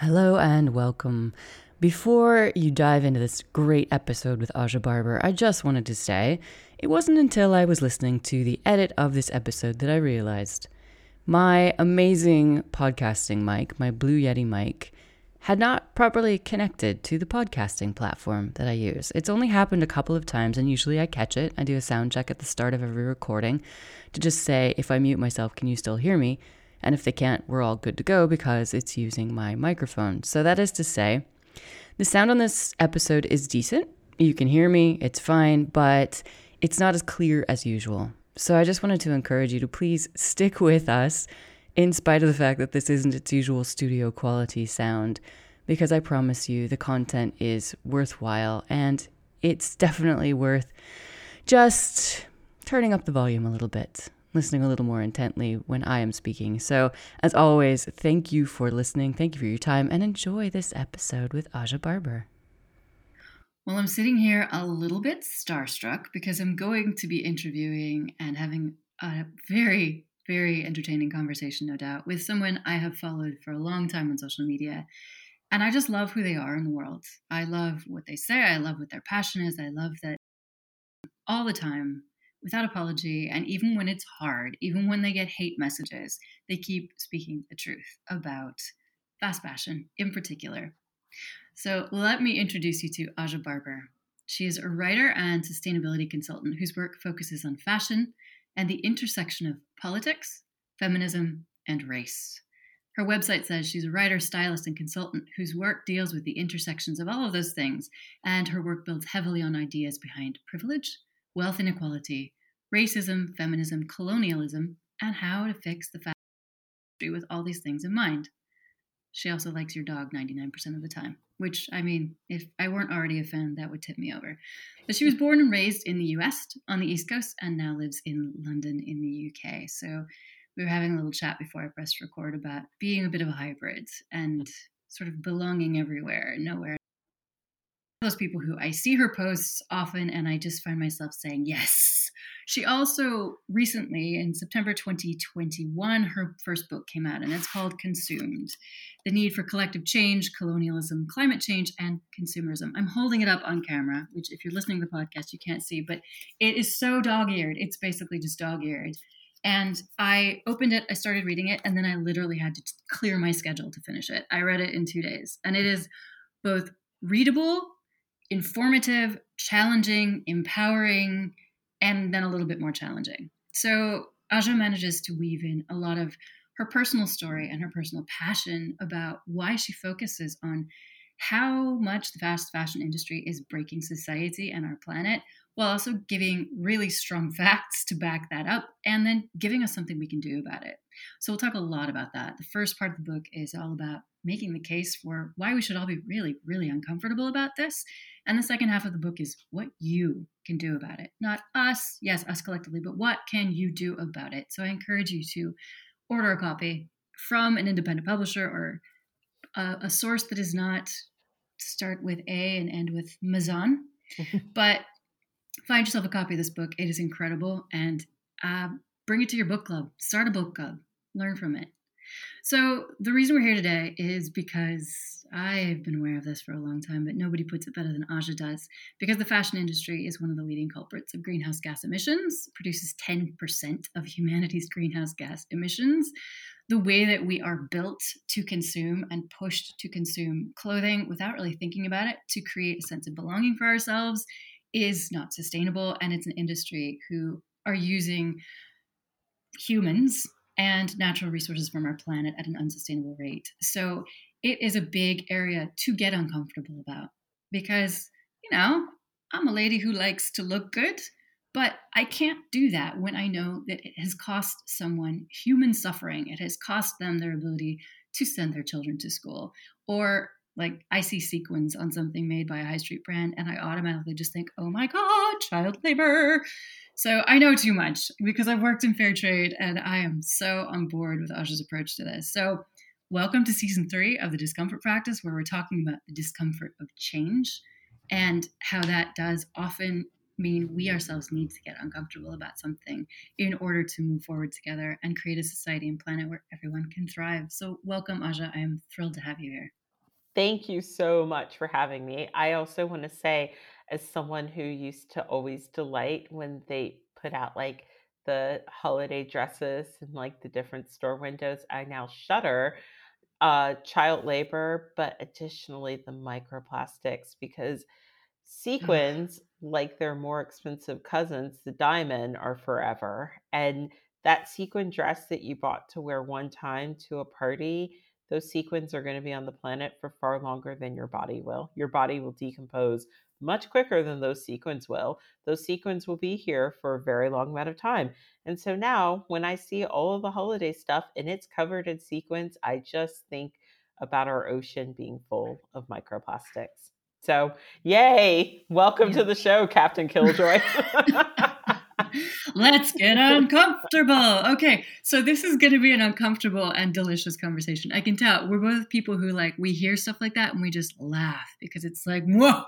Hello and welcome. Before you dive into this great episode with Aja Barber, I just wanted to say it wasn't until I was listening to the edit of this episode that I realized my amazing podcasting mic, my Blue Yeti mic, had not properly connected to the podcasting platform that I use. It's only happened a couple of times, and usually I catch it. I do a sound check at the start of every recording to just say, if I mute myself, can you still hear me? And if they can't, we're all good to go because it's using my microphone. So that is to say, the sound on this episode is decent. You can hear me, it's fine, but it's not as clear as usual. So I just wanted to encourage you to please stick with us in spite of the fact that this isn't its usual studio quality sound, because I promise you the content is worthwhile and it's definitely worth just turning up the volume a little bit listening a little more intently when I am speaking. So, as always, thank you for listening. Thank you for your time and enjoy this episode with Aja Barber. Well, I'm sitting here a little bit starstruck because I'm going to be interviewing and having a very, very entertaining conversation, no doubt, with someone I have followed for a long time on social media. And I just love who they are in the world. I love what they say. I love what their passion is. I love that all the time without apology. And even when it's hard, even when they get hate messages, they keep speaking the truth about fast fashion in particular. So let me introduce you to Aja Barber. She is a writer and sustainability consultant whose work focuses on fashion and the intersection of politics, feminism, and race. Her website says she's a writer, stylist, and consultant whose work deals with the intersections of all of those things, and her work builds heavily on ideas behind privilege, wealth inequality, racism, feminism, colonialism, and how to fix the industry with all these things in mind. She also likes your dog 99% of the time, which, I mean, if I weren't already a fan, that would tip me over. But she was born and raised in the US on the East Coast and now lives in London in the UK. So we were having a little chat before I pressed record about being a bit of a hybrid and sort of belonging everywhere, nowhere those people who I see her posts often and I just find myself saying yes. She also recently, in September 2021, her first book came out and it's called Consumed The Need for Collective Change, Colonialism, Climate Change, and Consumerism. I'm holding it up on camera, which, if you're listening to the podcast, you can't see, but it is so dog eared. It's basically just dog eared. And I opened it, I started reading it, and then I literally had to clear my schedule to finish it. I read it in two days, and it is both readable informative, challenging, empowering, and then a little bit more challenging. So Aja manages to weave in a lot of her personal story and her personal passion about why she focuses on how much the fast fashion industry is breaking society and our planet while also giving really strong facts to back that up and then giving us something we can do about it. So we'll talk a lot about that. The first part of the book is all about making the case for why we should all be really, really uncomfortable about this and the second half of the book is what you can do about it. Not us, yes, us collectively, but what can you do about it? So I encourage you to order a copy from an independent publisher or a, a source that is not start with A and end with Mazan. but find yourself a copy of this book. It is incredible. And uh, bring it to your book club. Start a book club. Learn from it. So, the reason we're here today is because I've been aware of this for a long time, but nobody puts it better than Aja does. Because the fashion industry is one of the leading culprits of greenhouse gas emissions, produces 10% of humanity's greenhouse gas emissions. The way that we are built to consume and pushed to consume clothing without really thinking about it to create a sense of belonging for ourselves is not sustainable. And it's an industry who are using humans and natural resources from our planet at an unsustainable rate. So it is a big area to get uncomfortable about because, you know, I'm a lady who likes to look good, But I can't do that when I know that it has cost someone human suffering. It has cost them their ability to send their children to school. Or like I see sequins on something made by a high street brand and I automatically just think, oh my God, child labor. So I know too much because I've worked in fair trade and I am so on board with Aja's approach to this. So welcome to season three of the discomfort practice, where we're talking about the discomfort of change and how that does often mean we ourselves need to get uncomfortable about something in order to move forward together and create a society and planet where everyone can thrive. So, welcome, Aja. I am thrilled to have you here. Thank you so much for having me. I also want to say, as someone who used to always delight when they put out like the holiday dresses and like the different store windows, I now shudder uh, child labor, but additionally the microplastics because sequins, like their more expensive cousins, the diamond, are forever. And that sequin dress that you bought to wear one time to a party, those sequins are going to be on the planet for far longer than your body will. Your body will decompose much quicker than those sequins will. Those sequins will be here for a very long amount of time. And so now, when I see all of the holiday stuff and it's covered in sequins, I just think about our ocean being full of microplastics. So, yay! Welcome yeah. to the show, Captain Killjoy. Let's get uncomfortable. Okay, so this is going to be an uncomfortable and delicious conversation. I can tell we're both people who like we hear stuff like that and we just laugh because it's like, whoa,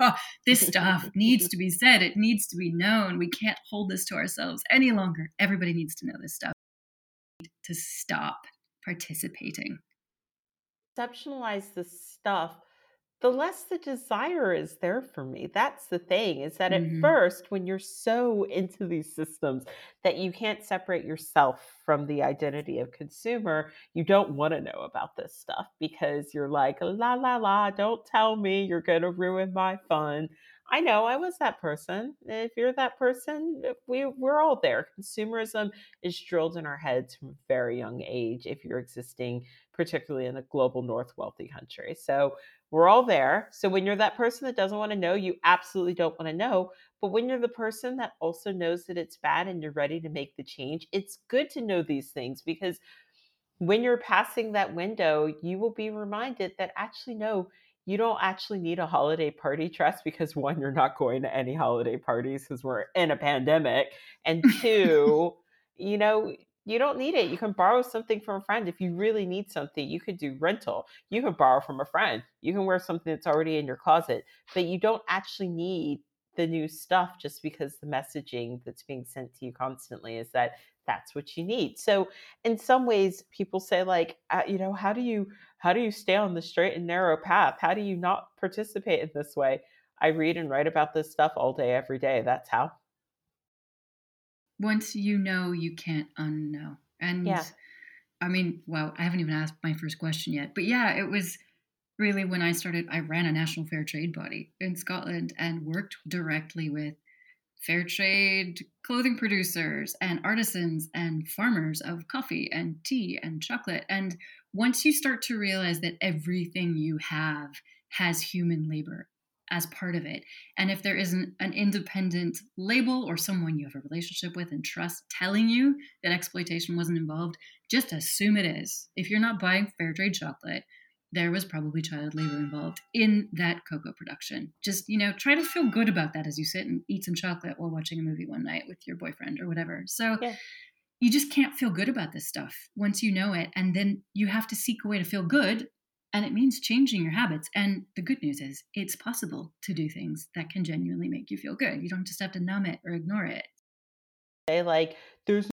this stuff needs to be said. It needs to be known. We can't hold this to ourselves any longer. Everybody needs to know this stuff. To stop participating. Exceptionalize the stuff the less the desire is there for me. That's the thing is that mm-hmm. at first, when you're so into these systems that you can't separate yourself from the identity of consumer, you don't want to know about this stuff because you're like, la, la, la, don't tell me you're going to ruin my fun. I know I was that person. If you're that person, we, we're all there. Consumerism is drilled in our heads from a very young age if you're existing, particularly in a global north wealthy country. So we're all there. So when you're that person that doesn't want to know, you absolutely don't want to know. But when you're the person that also knows that it's bad and you're ready to make the change, it's good to know these things because when you're passing that window, you will be reminded that actually, no, you don't actually need a holiday party dress because one, you're not going to any holiday parties because we're in a pandemic. And two, you know, you don't need it. You can borrow something from a friend. If you really need something, you could do rental. You can borrow from a friend. You can wear something that's already in your closet, but you don't actually need the new stuff just because the messaging that's being sent to you constantly is that that's what you need. So in some ways people say like uh, you know how do you how do you stay on the straight and narrow path? How do you not participate in this way? I read and write about this stuff all day every day. That's how once you know, you can't unknow. And yeah. I mean, well, I haven't even asked my first question yet, but yeah, it was really when I started. I ran a national fair trade body in Scotland and worked directly with fair trade clothing producers and artisans and farmers of coffee and tea and chocolate. And once you start to realize that everything you have has human labor as part of it. And if there isn't an independent label or someone you have a relationship with and trust telling you that exploitation wasn't involved, just assume it is. If you're not buying fair trade chocolate, there was probably child labor involved in that cocoa production. Just, you know, try to feel good about that as you sit and eat some chocolate while watching a movie one night with your boyfriend or whatever. So yeah. you just can't feel good about this stuff once you know it. And then you have to seek a way to feel good and it means changing your habits. And the good news is it's possible to do things that can genuinely make you feel good. You don't just have to numb it or ignore it. Like, there's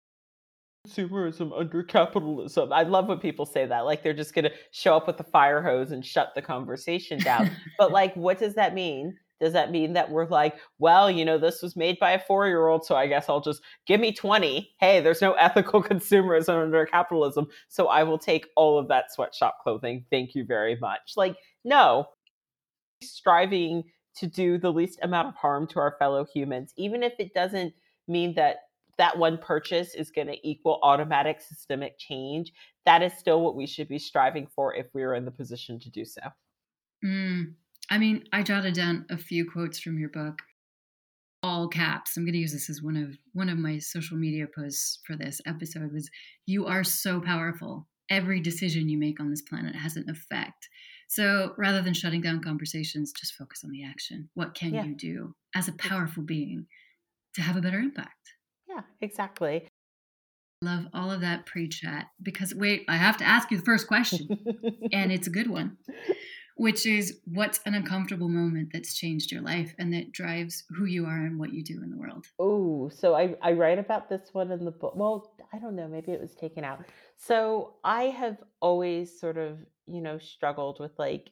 consumerism under capitalism. I love when people say that. Like, they're just going to show up with the fire hose and shut the conversation down. but, like, what does that mean? Does that mean that we're like, well, you know, this was made by a four year old, so I guess I'll just give me 20. Hey, there's no ethical consumerism under capitalism, so I will take all of that sweatshop clothing. Thank you very much. Like, no, striving to do the least amount of harm to our fellow humans, even if it doesn't mean that that one purchase is going to equal automatic systemic change, that is still what we should be striving for if we are in the position to do so. Mm, I mean, I jotted down a few quotes from your book. all caps. I'm going to use this as one of one of my social media posts for this episode was you are so powerful. Every decision you make on this planet has an effect. So rather than shutting down conversations just focus on the action. What can yeah. you do as a powerful being to have a better impact? Yeah exactly. Love all of that pre-chat because wait i have to ask you the first question and it's a good one which is what's an uncomfortable moment that's changed your life and that drives who you are and what you do in the world? Oh, so I, I write about this one in the book. Well, I don't know, maybe it was taken out. So I have always sort of, you know, struggled with like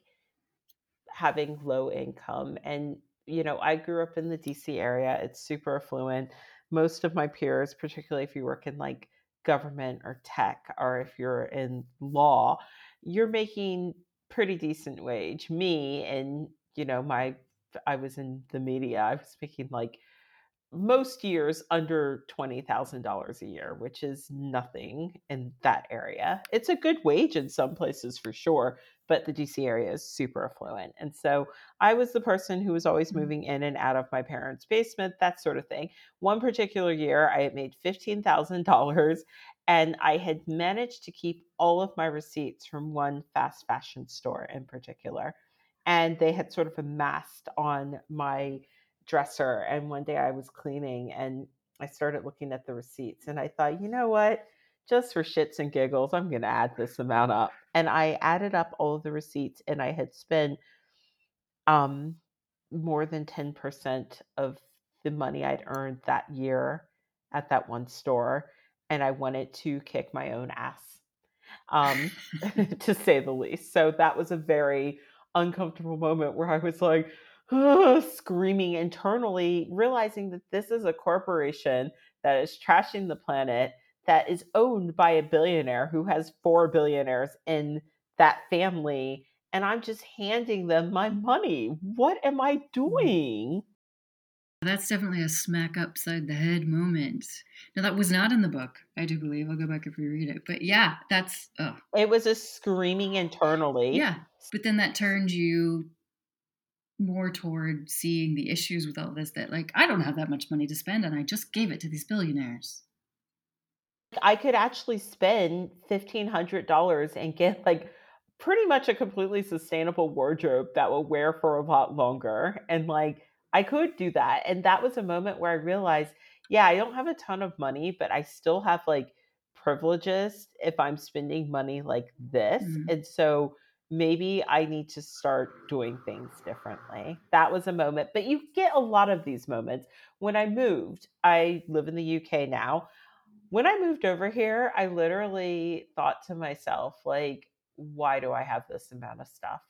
having low income. And, you know, I grew up in the DC area, it's super affluent. Most of my peers, particularly if you work in like government or tech, or if you're in law, you're making pretty decent wage. Me and you know my I was in the media. I was making like most years under $20,000 a year, which is nothing in that area. It's a good wage in some places for sure, but the DC area is super affluent. And so I was the person who was always mm-hmm. moving in and out of my parents' basement, that sort of thing. One particular year, I had made $15,000 and I had managed to keep all of my receipts from one fast fashion store in particular. And they had sort of amassed on my dresser. And one day I was cleaning and I started looking at the receipts and I thought, you know what? Just for shits and giggles, I'm going to add this amount up. And I added up all of the receipts and I had spent um, more than 10% of the money I'd earned that year at that one store and I wanted to kick my own ass, um, to say the least. So that was a very uncomfortable moment where I was like, screaming internally, realizing that this is a corporation that is trashing the planet, that is owned by a billionaire who has four billionaires in that family. And I'm just handing them my money. What am I mm-hmm. doing? That's definitely a smack upside the head moment. Now that was not in the book, I do believe. I'll go back and reread it. But yeah, that's oh. It was a screaming internally. Yeah. But then that turned you more toward seeing the issues with all this that like I don't have that much money to spend and I just gave it to these billionaires. I could actually spend fifteen hundred dollars and get like pretty much a completely sustainable wardrobe that will wear for a lot longer and like I could do that. And that was a moment where I realized, yeah, I don't have a ton of money, but I still have like privileges if I'm spending money like this. Mm-hmm. And so maybe I need to start doing things differently. That was a moment, but you get a lot of these moments. When I moved, I live in the UK now. When I moved over here, I literally thought to myself, like, why do I have this amount of stuff?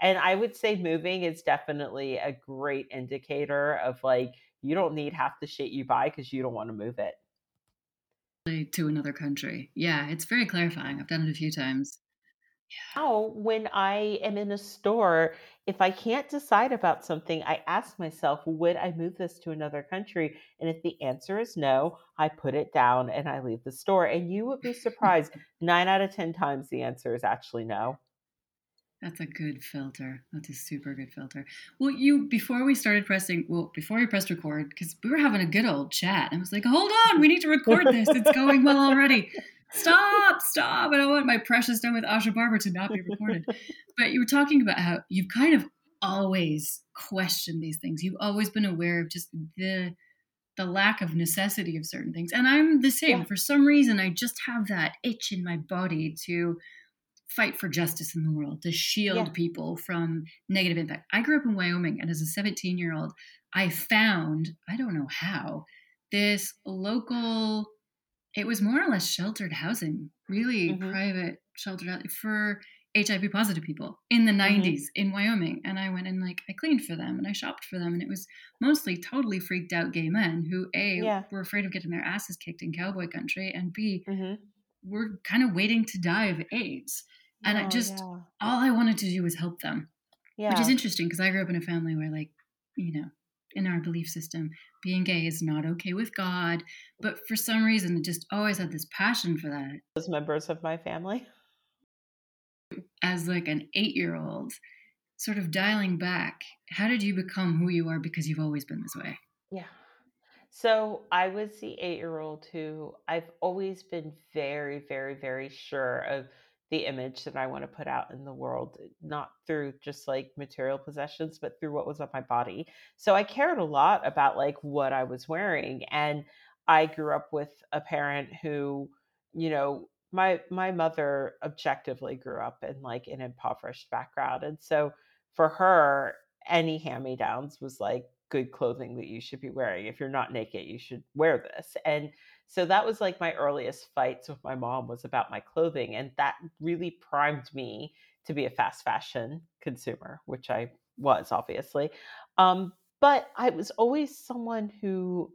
And I would say moving is definitely a great indicator of like, you don't need half the shit you buy because you don't want to move it. To another country. Yeah, it's very clarifying. I've done it a few times. Yeah. Oh, when I am in a store, if I can't decide about something, I ask myself, would I move this to another country? And if the answer is no, I put it down and I leave the store. And you would be surprised, nine out of 10 times the answer is actually no. That's a good filter. That's a super good filter. Well, you before we started pressing, well, before we pressed record, because we were having a good old chat, and I was like, "Hold on, we need to record this. It's going well already. Stop, stop! I don't want my precious time with Aja Barber to not be recorded." but you were talking about how you've kind of always questioned these things. You've always been aware of just the the lack of necessity of certain things, and I'm the same. Yeah. For some reason, I just have that itch in my body to fight for justice in the world, to shield yeah. people from negative impact. I grew up in Wyoming, and as a 17 year old, I found, I don't know how, this local, it was more or less sheltered housing, really mm-hmm. private sheltered housing for HIV positive people in the 90s mm-hmm. in Wyoming. And I went and like, I cleaned for them and I shopped for them. And it was mostly totally freaked out gay men who, A, yeah. were afraid of getting their asses kicked in cowboy country, and B, mm-hmm. were kind of waiting to die of AIDS and oh, I just yeah. all I wanted to do was help them. Yeah. Which is interesting because I grew up in a family where like, you know, in our belief system, being gay is not okay with God, but for some reason it just always had this passion for that. As members of my family. As like an 8-year-old, sort of dialing back, how did you become who you are because you've always been this way? Yeah. So I was the eight year old who I've always been very, very, very sure of the image that I want to put out in the world, not through just like material possessions, but through what was on my body. So I cared a lot about like what I was wearing. And I grew up with a parent who, you know, my my mother objectively grew up in like an impoverished background. And so for her, any hand-me-downs was like good clothing that you should be wearing. If you're not naked, you should wear this. And so that was like my earliest fights with my mom was about my clothing and that really primed me to be a fast fashion consumer, which I was obviously. Um, but I was always someone who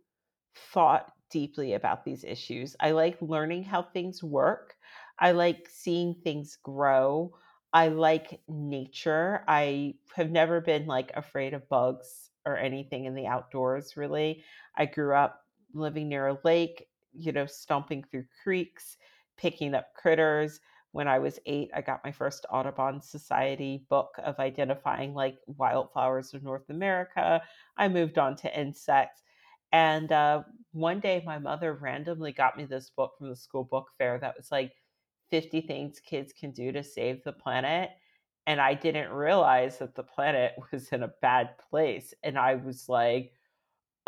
thought deeply about these issues. I like learning how things work. I like seeing things grow. I like nature. I have never been like afraid of bugs or anything in the outdoors, really. I grew up living near a lake, you know, stomping through creeks, picking up critters. When I was eight, I got my first Audubon Society book of identifying like wildflowers of North America. I moved on to insects. And uh, one day, my mother randomly got me this book from the school book fair that was like 50 things kids can do to save the planet and I didn't realize that the planet was in a bad place and I was like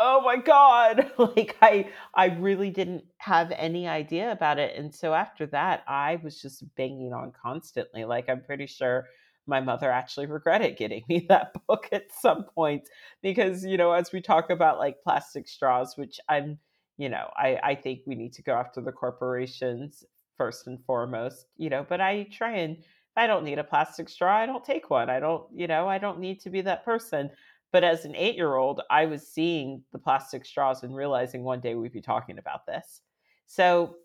oh my god like I I really didn't have any idea about it and so after that I was just banging on constantly like I'm pretty sure my mother actually regretted getting me that book at some point because you know as we talk about like plastic straws which I'm you know I I think we need to go after the corporations first and foremost, you know, but I try and I don't need a plastic straw, I don't take one. I don't, you know, I don't need to be that person. But as an eight year old, I was seeing the plastic straws and realizing one day we'd be talking about this. So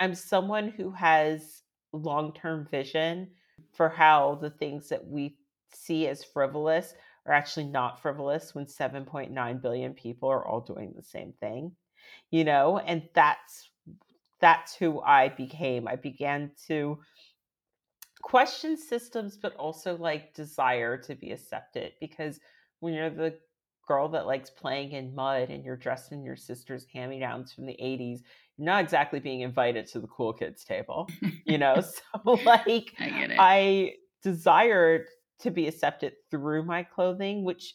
I'm someone who has long term vision for how the things that we see as frivolous are actually not frivolous when 7.9 billion people are all doing the same thing, you know, and that's that's who I became. I began to question systems, but also like desire to be accepted because when you're the girl that likes playing in mud and you're dressed in your sister's hand me downs from the 80s, you're not exactly being invited to the cool kids table, you know? so, like, I, I desired to be accepted through my clothing, which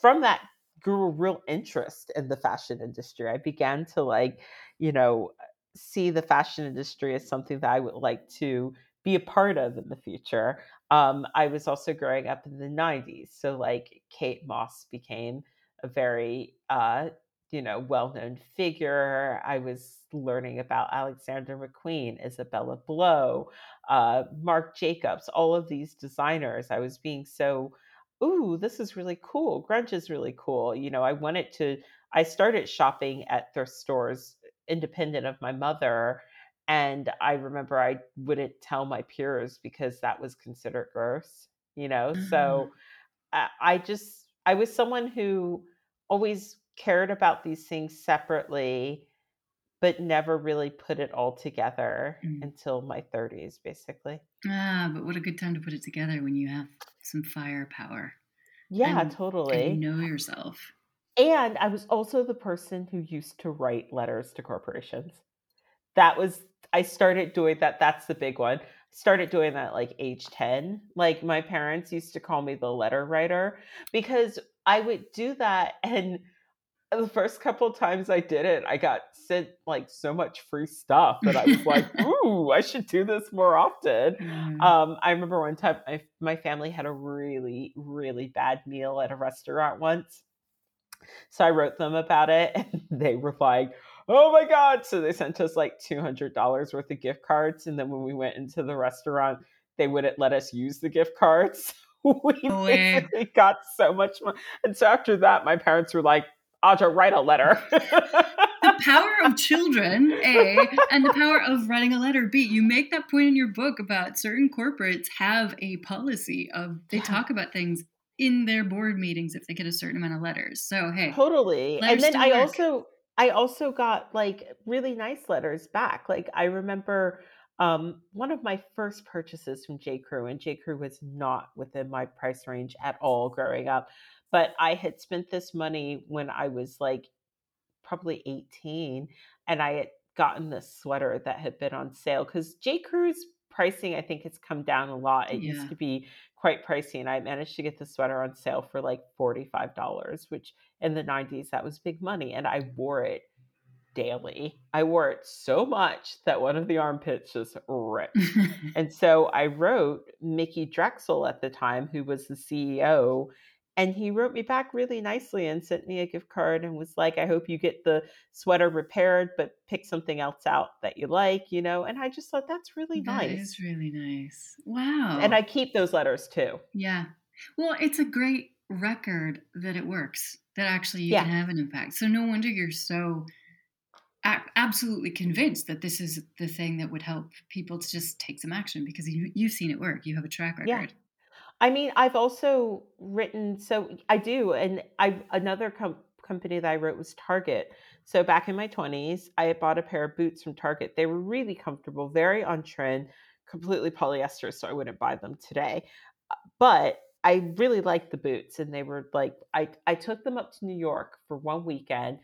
from that grew a real interest in the fashion industry. I began to like, you know, see the fashion industry as something that I would like to be a part of in the future. Um, I was also growing up in the 90s. So, like, Kate Moss became a very, uh, you know, well known figure. I was learning about Alexander McQueen, Isabella Blow, uh, Marc Jacobs, all of these designers. I was being so, ooh, this is really cool. Grunge is really cool. You know, I wanted to, I started shopping at thrift stores independent of my mother. And I remember I wouldn't tell my peers because that was considered gross, you know? Mm-hmm. So I just, I was someone who always cared about these things separately, but never really put it all together mm-hmm. until my 30s, basically. Ah, but what a good time to put it together when you have some firepower. Yeah, and, totally. And you know yourself. And I was also the person who used to write letters to corporations. That was I started doing that. That's the big one. Started doing that like age 10. Like my parents used to call me the letter writer because I would do that and the first couple times I did it, I got sent like so much free stuff that I was like, "Ooh, I should do this more often." Mm. Um, I remember one time my my family had a really really bad meal at a restaurant once, so I wrote them about it and they were like, oh my God. So they sent us like $200 worth of gift cards. And then when we went into the restaurant, they wouldn't let us use the gift cards. we basically got so much money. And so after that, my parents were like, Aja, write a letter. the power of children, A, and the power of writing a letter, B. You make that point in your book about certain corporates have a policy of they yeah. talk about things in their board meetings if they get a certain amount of letters. So hey, totally. And then I work. also I also got like really nice letters back. Like I remember um, one of my first purchases from J. Crew, and J. Crew was not within my price range at all growing up. But I had spent this money when I was like probably 18 and I had gotten this sweater that had been on sale because J. Crew's pricing I think has come down a lot. It yeah. used to be quite pricey and I managed to get the sweater on sale for like $45, which in the 90s that was big money and I wore it daily. I wore it so much that one of the armpits just ripped. and so I wrote Mickey Drexler at the time, who was the CEO, and he wrote me back really nicely and sent me a gift card and was like, I hope you get the sweater repaired, but pick something else out that you like, you know? And I just thought that's really that nice. That is really nice. Wow. And I keep those letters too. Yeah. Well, it's a great record that it works, that actually you yeah. can have an impact. So no wonder you're so absolutely convinced that this is the thing that would help people to just take some action because you, you've seen it work. You have a track record. Yeah. I mean, I've also written, so I do, and I another com- company that I wrote was Target. So back in my 20s, I had bought a pair of boots from Target. They were really comfortable, very on trend, completely polyester, so I wouldn't buy them today. Uh, but I really liked the boots, and they were like, I, I took them up to New York for one weekend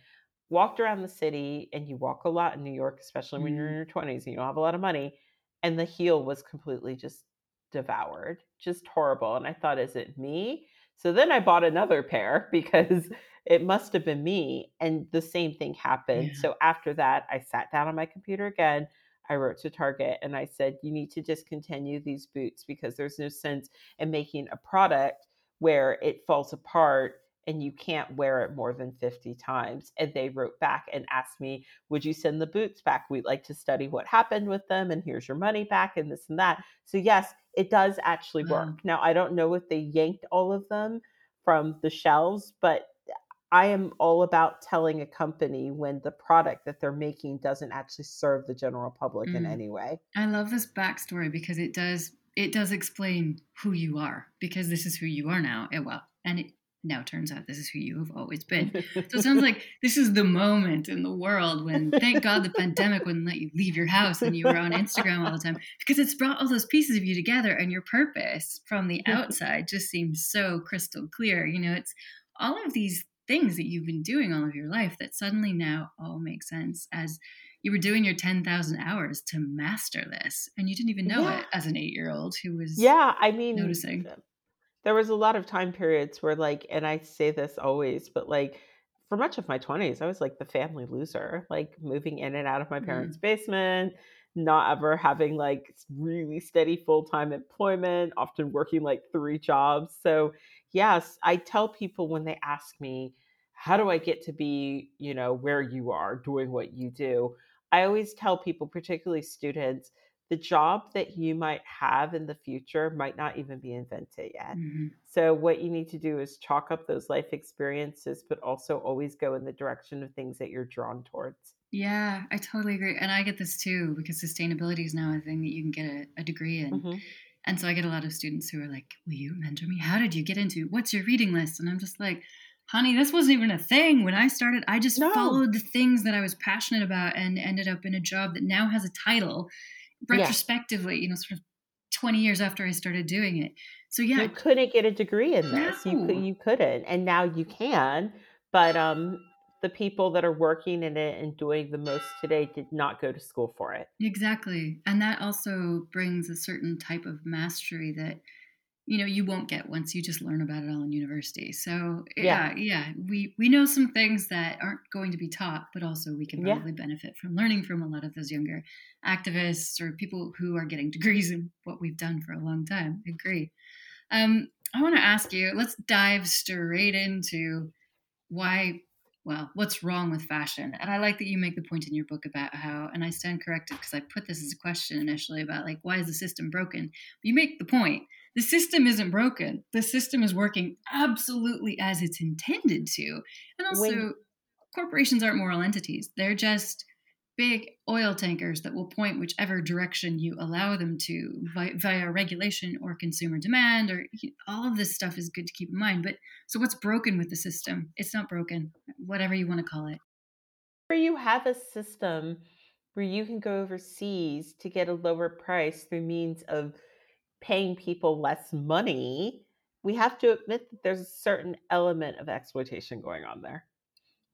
walked around the city and you walk a lot in New York, especially when you're in mm-hmm. your 20s and you don't have a lot of money. And the heel was completely just devoured, just horrible. And I thought, is it me? So then I bought another pair because it must have been me. And the same thing happened. Yeah. So after that, I sat down on my computer again. I wrote to Target and I said, you need to discontinue these boots because there's no sense in making a product where it falls apart and you can't wear it more than 50 times. And they wrote back and asked me, Would you send the boots back? We'd like to study what happened with them, and here's your money back, and this and that. So, yes, it does actually work. Wow. Now, I don't know if they yanked all of them from the shelves, but I am all about telling a company when the product that they're making doesn't actually serve the general public mm. in any way. I love this backstory because it does it does explain who you are because this is who you are now. It, well, and it now turns out this is who you have always been. So it sounds like this is the moment in the world when, thank God, the pandemic wouldn't let you leave your house and you were on Instagram all the time because it's brought all those pieces of you together and your purpose from the outside just seems so crystal clear. You know, it's all of these things that you've been doing all of your life that suddenly now all make sense as you were doing your 10,000 hours to master this and you didn't even know yeah. it as an 8-year-old who was Yeah, I mean noticing there was a lot of time periods where like and i say this always but like for much of my 20s i was like the family loser like moving in and out of my parents mm. basement not ever having like really steady full-time employment often working like three jobs so yes i tell people when they ask me how do i get to be you know where you are doing what you do i always tell people particularly students the job that you might have in the future might not even be invented yet. Mm-hmm. So, what you need to do is chalk up those life experiences, but also always go in the direction of things that you're drawn towards. Yeah, I totally agree. And I get this too because sustainability is now a thing that you can get a, a degree in. Mm-hmm. And so I get a lot of students who are like, Will you mentor me? How did you get into what's your reading list? And I'm just like, honey, this wasn't even a thing when I started. I just no. followed the things that I was passionate about and ended up in a job that now has a title retrospectively, yeah. you know, sort of 20 years after I started doing it. So yeah, you couldn't get a degree in this. No. You you couldn't, and now you can. But um, the people that are working in it and doing the most today did not go to school for it. Exactly, and that also brings a certain type of mastery that you know you won't get once you just learn about it all in university so yeah yeah, yeah we we know some things that aren't going to be taught but also we can probably yeah. benefit from learning from a lot of those younger activists or people who are getting degrees in what we've done for a long time agree um, i want to ask you let's dive straight into why well, what's wrong with fashion? And I like that you make the point in your book about how, and I stand corrected because I put this as a question initially about like, why is the system broken? But you make the point the system isn't broken. The system is working absolutely as it's intended to. And also, when, corporations aren't moral entities. They're just big oil tankers that will point whichever direction you allow them to via, via regulation or consumer demand or all of this stuff is good to keep in mind but so what's broken with the system it's not broken whatever you want to call it where you have a system where you can go overseas to get a lower price through means of paying people less money, we have to admit that there's a certain element of exploitation going on there.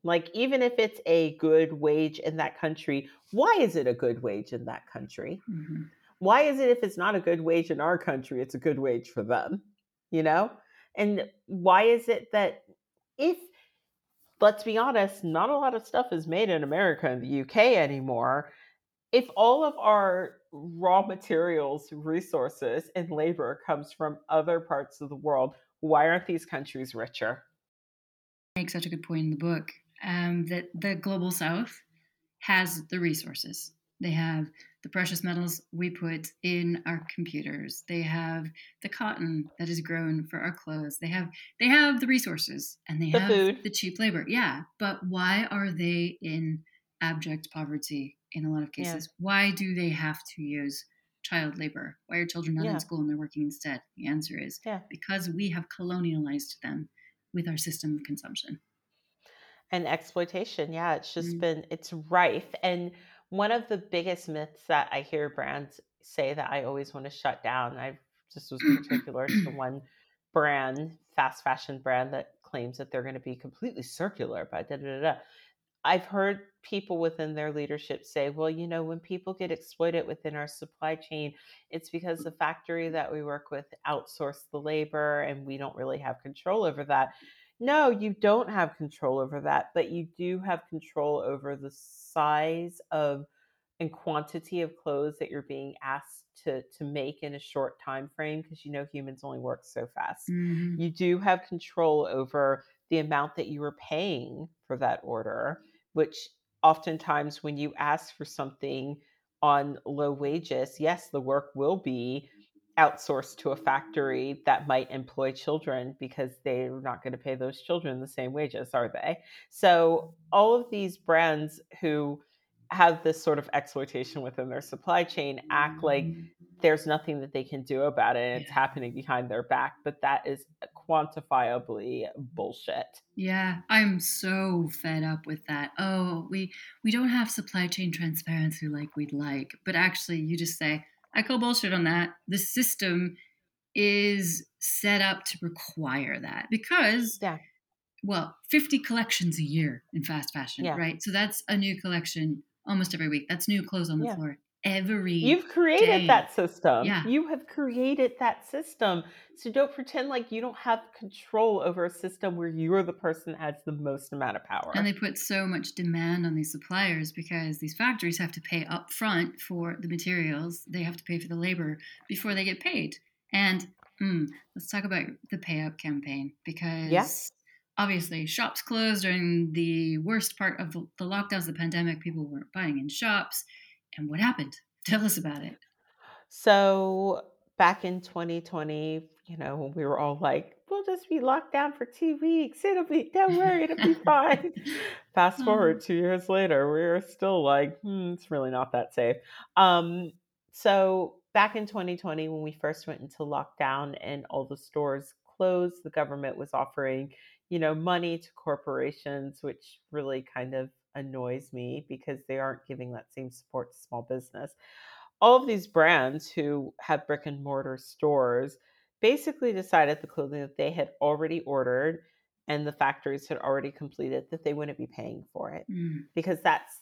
Like, even if it's a good wage in that country, why is it a good wage in that country? Mm-hmm. Why is it if it's not a good wage in our country, it's a good wage for them? You know? And why is it that if, let's be honest, not a lot of stuff is made in America and the UK anymore, if all of our raw materials, resources, and labor comes from other parts of the world, why aren't these countries richer? Make such a good point in the book um, that the global south has the resources. They have the precious metals we put in our computers. They have the cotton that is grown for our clothes. They have they have the resources and they the have food. the cheap labor. Yeah, but why are they in abject poverty in a lot of cases? Yeah. Why do they have to use child labor? Why are children not yeah. in school and they're working instead? The answer is yeah. because we have colonialized them with our system of consumption and exploitation yeah it's just mm. been it's rife and one of the biggest myths that i hear brands say that i always want to shut down i just was particular to one brand fast fashion brand that claims that they're going to be completely circular by da da da I've heard people within their leadership say, well, you know, when people get exploited within our supply chain, it's because the factory that we work with outsourced the labor and we don't really have control over that. No, you don't have control over that, but you do have control over the size of and quantity of clothes that you're being asked to to make in a short time frame because you know humans only work so fast. Mm-hmm. You do have control over the amount that you are paying for that order, which oftentimes when you ask for something on low wages, yes, the work will be outsourced to a factory that might employ children because they're not going to pay those children the same wages, are they? So, all of these brands who have this sort of exploitation within their supply chain act like mm. there's nothing that they can do about it and it's happening behind their back but that is quantifiably bullshit yeah i'm so fed up with that oh we we don't have supply chain transparency like we'd like but actually you just say I call bullshit on that. The system is set up to require that because yeah. well, 50 collections a year in fast fashion, yeah. right? So that's a new collection almost every week. That's new clothes on the yeah. floor every You've created day. that system. Yeah. You have created that system. So don't pretend like you don't have control over a system where you're the person that has the most amount of power. And they put so much demand on these suppliers because these factories have to pay up front for the materials. They have to pay for the labor before they get paid. And mm, let's talk about the pay up campaign because yes. obviously shops closed during the worst part of the, the lockdowns, the pandemic. People weren't buying in shops and what happened? Tell us about it. So, back in 2020, you know, when we were all like, we'll just be locked down for two weeks. It'll be, don't worry, it'll be fine. Fast forward oh. two years later, we're still like, hmm, it's really not that safe. Um, so, back in 2020, when we first went into lockdown and all the stores closed, the government was offering, you know, money to corporations, which really kind of annoys me because they aren't giving that same support to small business. All of these brands who have brick and mortar stores basically decided the clothing that they had already ordered and the factories had already completed that they wouldn't be paying for it mm. because that's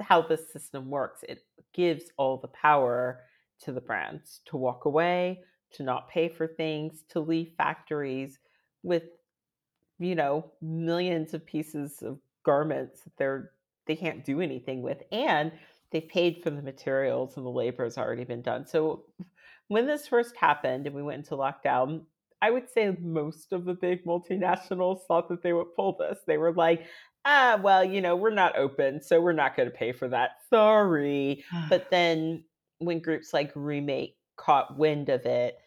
how the system works. It gives all the power to the brands to walk away, to not pay for things, to leave factories with you know millions of pieces of garments that they're they can't do anything with and they paid for the materials and the labor has already been done. So when this first happened and we went into lockdown i would say most of the big multinationals thought that they would pull this. They were like ah well you know we're not open so we're not going to pay for that. Sorry. But then when groups like remake caught wind of it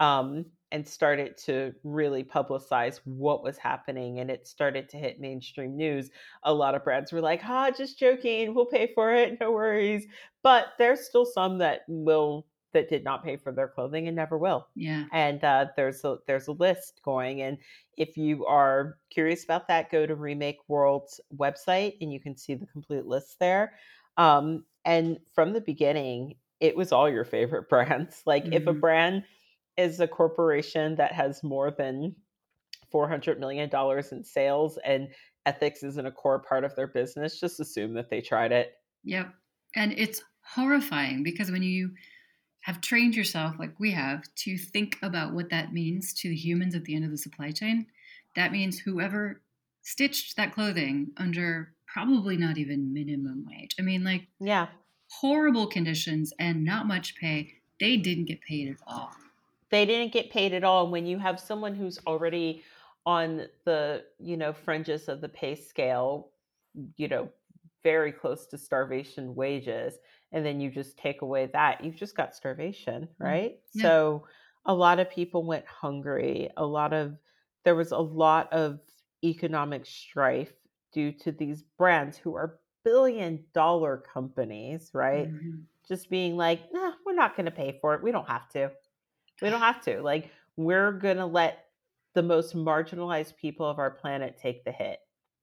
um, and started to really publicize what was happening and it started to hit mainstream news a lot of brands were like ha just joking we'll pay for it no worries but there's still some that will that did not pay for their clothing and never will yeah and uh, there's a there's a list going and if you are curious about that go to remake world's website and you can see the complete list there um, and from the beginning it was all your favorite brands like mm-hmm. if a mm-hmm. brand is a corporation that has more than 400 million dollars in sales and ethics isn't a core part of their business, just assume that they tried it. Yep. And it's horrifying because when you have trained yourself like we have to think about what that means to the humans at the end of the supply chain, that means whoever stitched that clothing under probably not even minimum wage. I mean, like, yeah, horrible conditions and not much pay. They didn't get paid at all. They didn't get paid at all. And when you have someone who's already on the, you know, fringes of the pay scale, you know, very close to starvation wages, and then you just take away that, you've just got starvation, mm, right? Yeah. So a lot of people went hungry. A lot of, there was a lot of economic strife due to these brands who are billion dollar companies, right? Mm-hmm. Just being like, nah, we're not going to pay for it. We don't have to. We don't have to. Like, we're going to let the most marginalized people of our planet take the hit,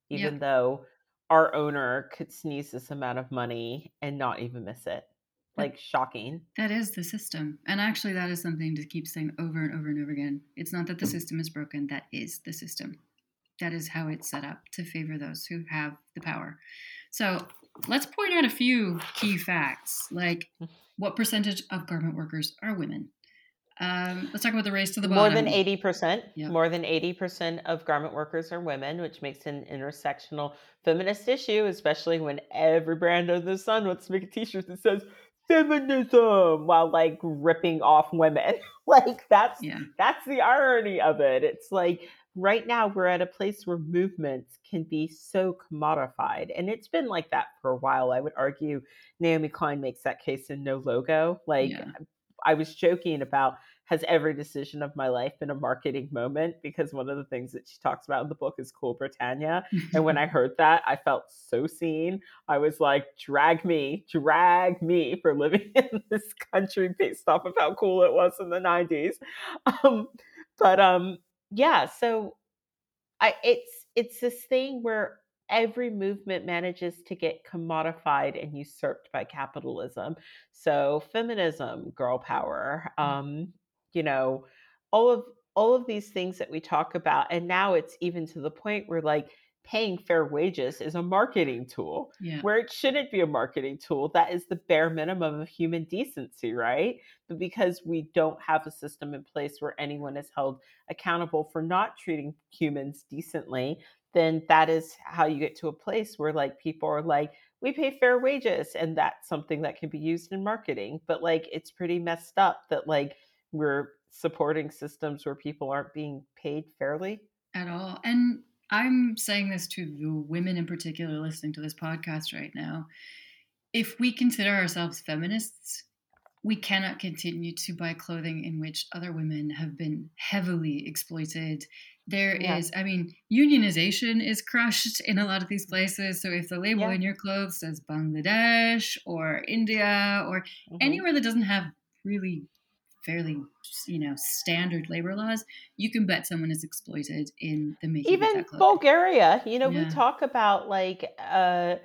even yep. though our owner could sneeze this amount of money and not even miss it. Like, shocking. That is the system. And actually, that is something to keep saying over and over and over again. It's not that the mm. system is broken, that is the system that is how it's set up to favor those who have the power. So let's point out a few key facts, like mm. what percentage of garment workers are women? Um, let's talk about the race to the bottom. More than 80%. Yep. More than 80% of garment workers are women, which makes an intersectional feminist issue, especially when every brand under the sun wants to make a t shirt that says feminism while like ripping off women. like that's yeah. that's the irony of it. It's like right now we're at a place where movements can be so commodified and it's been like that for a while i would argue naomi klein makes that case in no logo like yeah. I was joking about has every decision of my life been a marketing moment? because one of the things that she talks about in the book is cool britannia and when i heard that i felt so seen. I was like drag me drag me for living in this country based off of how cool it was in the 90s um, but um yeah, so I it's it's this thing where every movement manages to get commodified and usurped by capitalism. So feminism, girl power, mm. um, you know, all of all of these things that we talk about and now it's even to the point where like paying fair wages is a marketing tool yeah. where it shouldn't be a marketing tool that is the bare minimum of human decency right but because we don't have a system in place where anyone is held accountable for not treating humans decently then that is how you get to a place where like people are like we pay fair wages and that's something that can be used in marketing but like it's pretty messed up that like we're supporting systems where people aren't being paid fairly at all and I'm saying this to the women in particular listening to this podcast right now. If we consider ourselves feminists, we cannot continue to buy clothing in which other women have been heavily exploited. There yeah. is, I mean, unionization is crushed in a lot of these places. So if the label yeah. in your clothes says Bangladesh or India or mm-hmm. anywhere that doesn't have really fairly you know standard labor laws you can bet someone is exploited in the making even bulgaria you know yeah. we talk about like uh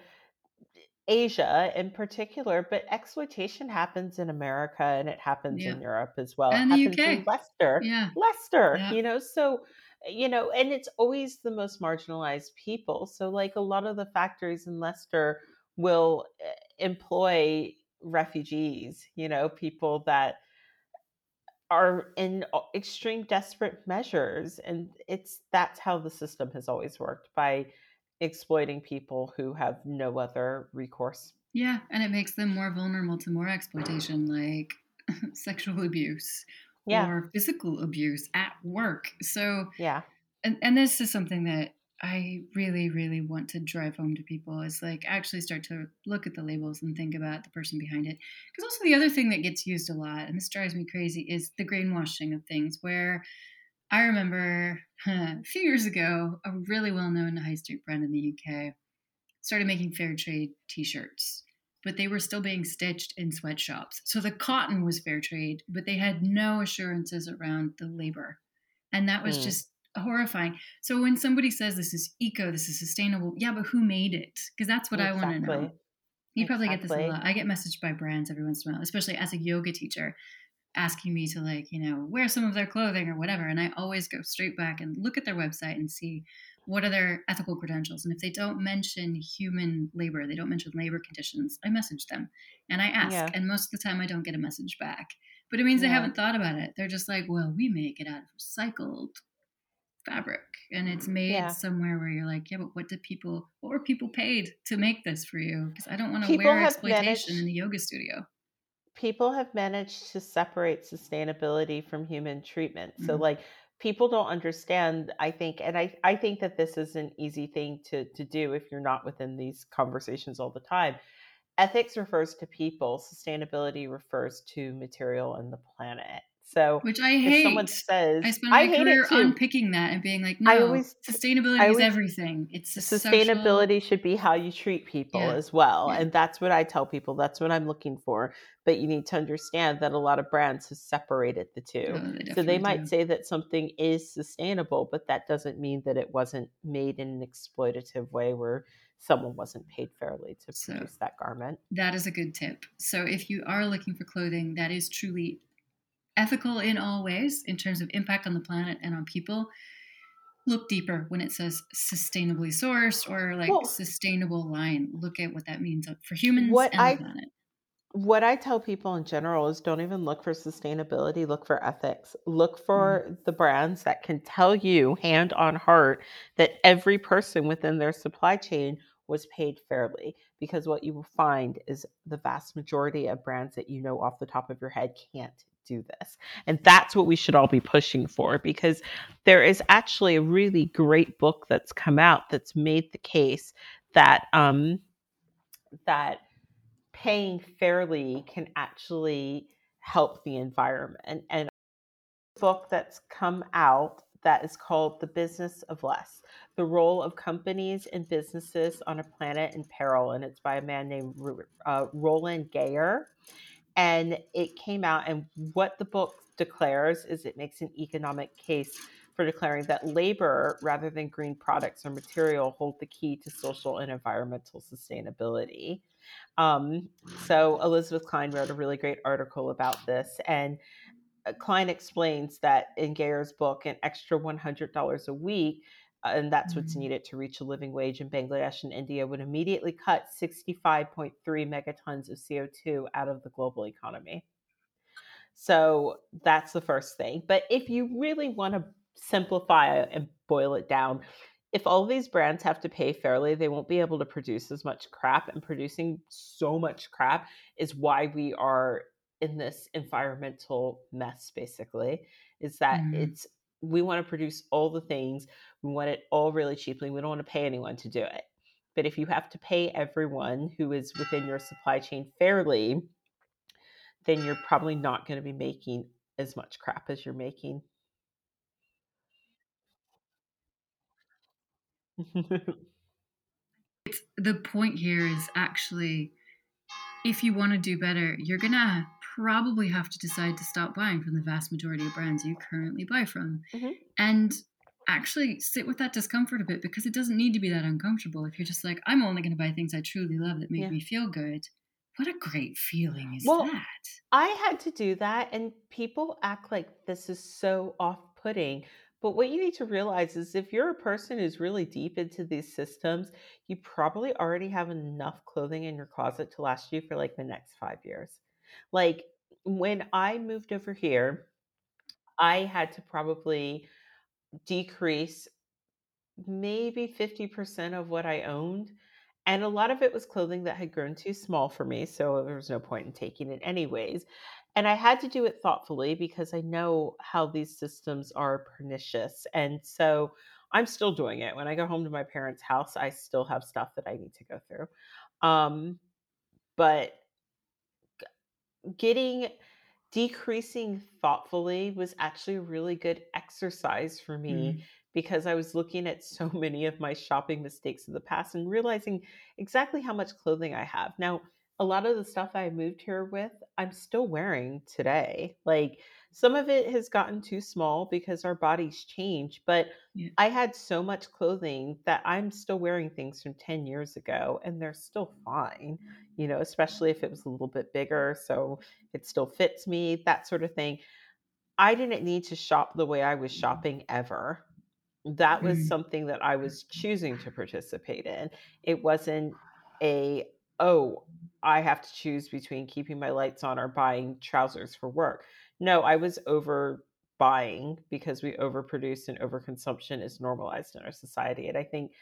Asia in particular, but exploitation happens in America and it happens yeah. in Europe as well. And it happens UK. in Leicester. Yeah. Leicester, you know, so you know, and it's always the most marginalized people. So like a lot of the factories in Leicester will eh, employ refugees, you know, people that are in extreme desperate measures and it's that's how the system has always worked by exploiting people who have no other recourse yeah and it makes them more vulnerable to more exploitation like sexual abuse yeah. or physical abuse at work so yeah and, and this is something that I really, really want to drive home to people is like actually start to look at the labels and think about the person behind it. Because also the other thing that gets used a lot, and this drives me crazy, is the greenwashing of things. Where I remember huh, a few years ago, a really well known high street brand in the UK started making fair trade t shirts, but they were still being stitched in sweatshops. So the cotton was fair trade, but they had no assurances around the labor. And that was mm. just horrifying. So when somebody says this is eco, this is sustainable, yeah, but who made it? Because that's what exactly. I want to know. You probably get this a lot. I get messaged by brands every once in a while, especially as a yoga teacher. Asking me to like you know wear some of their clothing or whatever and i always go straight back and look at their website and see what are their ethical credentials and if they don't mention human labor they don't mention labor conditions i message them and i ask yeah. and most of the time i don't get a message back but it means yeah. they haven't thought about it they're just like well we make it out of recycled fabric and it's made yeah. somewhere where you're like yeah but what did people what were people paid to make this for you because i don't want to wear exploitation managed, in the yoga studio people have managed to separate sustainability from human treatment mm-hmm. so like people don't understand i think and i i think that this is an easy thing to to do if you're not within these conversations all the time ethics refers to people sustainability refers to material and the planet so, which I hate. Someone says, I spent my I career unpicking that and being like, no, I always, sustainability I always, is everything. It's sustainability social... should be how you treat people yeah. as well, yeah. and that's what I tell people. That's what I'm looking for. But you need to understand that a lot of brands have separated the two. Oh, they so they might do. say that something is sustainable, but that doesn't mean that it wasn't made in an exploitative way where someone wasn't paid fairly to so, produce that garment. That is a good tip. So if you are looking for clothing that is truly ethical in all ways in terms of impact on the planet and on people look deeper when it says sustainably sourced or like well, sustainable line. Look at what that means for humans what and I, the planet. what i tell people in general is don't even look for sustainability look for ethics. Look for mm. the brands that can tell you hand on heart that every person within their supply chain was paid fairly because what you will find is the vast majority of brands that you know off the top of your head can't do this. And that's what we should all be pushing for because there is actually a really great book that's come out that's made the case that um, that paying fairly can actually help the environment. And a book that's come out that is called The Business of Less The Role of Companies and Businesses on a Planet in Peril. And it's by a man named uh, Roland Geyer and it came out and what the book declares is it makes an economic case for declaring that labor rather than green products or material hold the key to social and environmental sustainability. Um, so elizabeth cline wrote a really great article about this and uh, cline explains that in Geyer's book an extra $100 a week and that's what's mm-hmm. needed to reach a living wage in Bangladesh and India, would immediately cut 65.3 megatons of CO2 out of the global economy. So that's the first thing. But if you really want to simplify and boil it down, if all these brands have to pay fairly, they won't be able to produce as much crap. And producing so much crap is why we are in this environmental mess, basically, is that mm. it's we want to produce all the things we want it all really cheaply. We don't want to pay anyone to do it. But if you have to pay everyone who is within your supply chain fairly, then you're probably not going to be making as much crap as you're making. the point here is actually if you want to do better, you're going to probably have to decide to stop buying from the vast majority of brands you currently buy from. Mm-hmm. And actually sit with that discomfort a bit because it doesn't need to be that uncomfortable. If you're just like, I'm only going to buy things I truly love that make yeah. me feel good. What a great feeling is well, that? I had to do that, and people act like this is so off putting. But what you need to realize is if you're a person who's really deep into these systems, you probably already have enough clothing in your closet to last you for like the next five years. Like when I moved over here, I had to probably decrease maybe 50% of what I owned. And a lot of it was clothing that had grown too small for me. So there was no point in taking it, anyways. And I had to do it thoughtfully because I know how these systems are pernicious. And so I'm still doing it. When I go home to my parents' house, I still have stuff that I need to go through. Um, but getting decreasing thoughtfully was actually a really good exercise for me mm. because I was looking at so many of my shopping mistakes of the past and realizing exactly how much clothing I have. Now, a lot of the stuff I moved here with, I'm still wearing today. Like Some of it has gotten too small because our bodies change, but yeah. I had so much clothing that I'm still wearing things from 10 years ago and they're still fine, you know, especially if it was a little bit bigger. So it still fits me, that sort of thing. I didn't need to shop the way I was shopping ever. That was mm. something that I was choosing to participate in. It wasn't a, oh, I have to choose between keeping my lights on or buying trousers for work. No, I was over buying because we overproduce and overconsumption is normalized in our society. And I think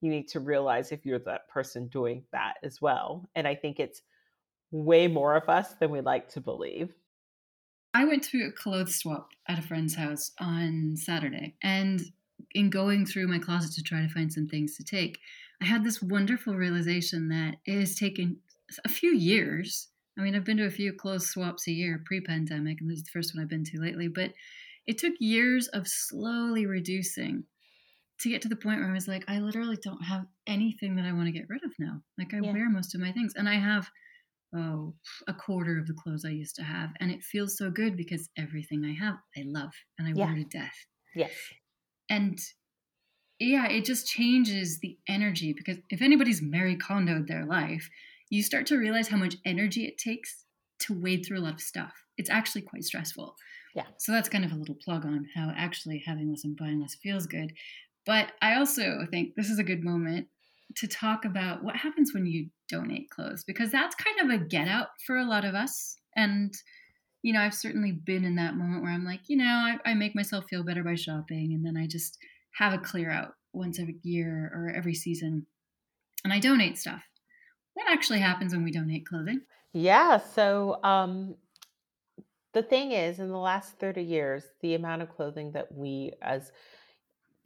you need to realize if you're that person doing that as well. And I think it's way more of us than we like to believe. I went through a clothes swap at a friend's house on Saturday. And in going through my closet to try to find some things to take, I had this wonderful realization that it has taken a few years. I mean, I've been to a few clothes swaps a year pre pandemic, and this is the first one I've been to lately, but it took years of slowly reducing to get to the point where I was like, I literally don't have anything that I want to get rid of now. Like, I yeah. wear most of my things, and I have, oh, a quarter of the clothes I used to have. And it feels so good because everything I have, I love and I yeah. wear to death. Yes. And yeah, it just changes the energy because if anybody's Marie Kondoed their life, you start to realize how much energy it takes to wade through a lot of stuff. It's actually quite stressful. Yeah. So that's kind of a little plug on how actually having less and buying less feels good. But I also think this is a good moment to talk about what happens when you donate clothes because that's kind of a get out for a lot of us. And, you know, I've certainly been in that moment where I'm like, you know, I, I make myself feel better by shopping and then I just have a clear out once every year or every season and I donate stuff. What actually happens when we donate clothing? Yeah. So, um, the thing is, in the last 30 years, the amount of clothing that we as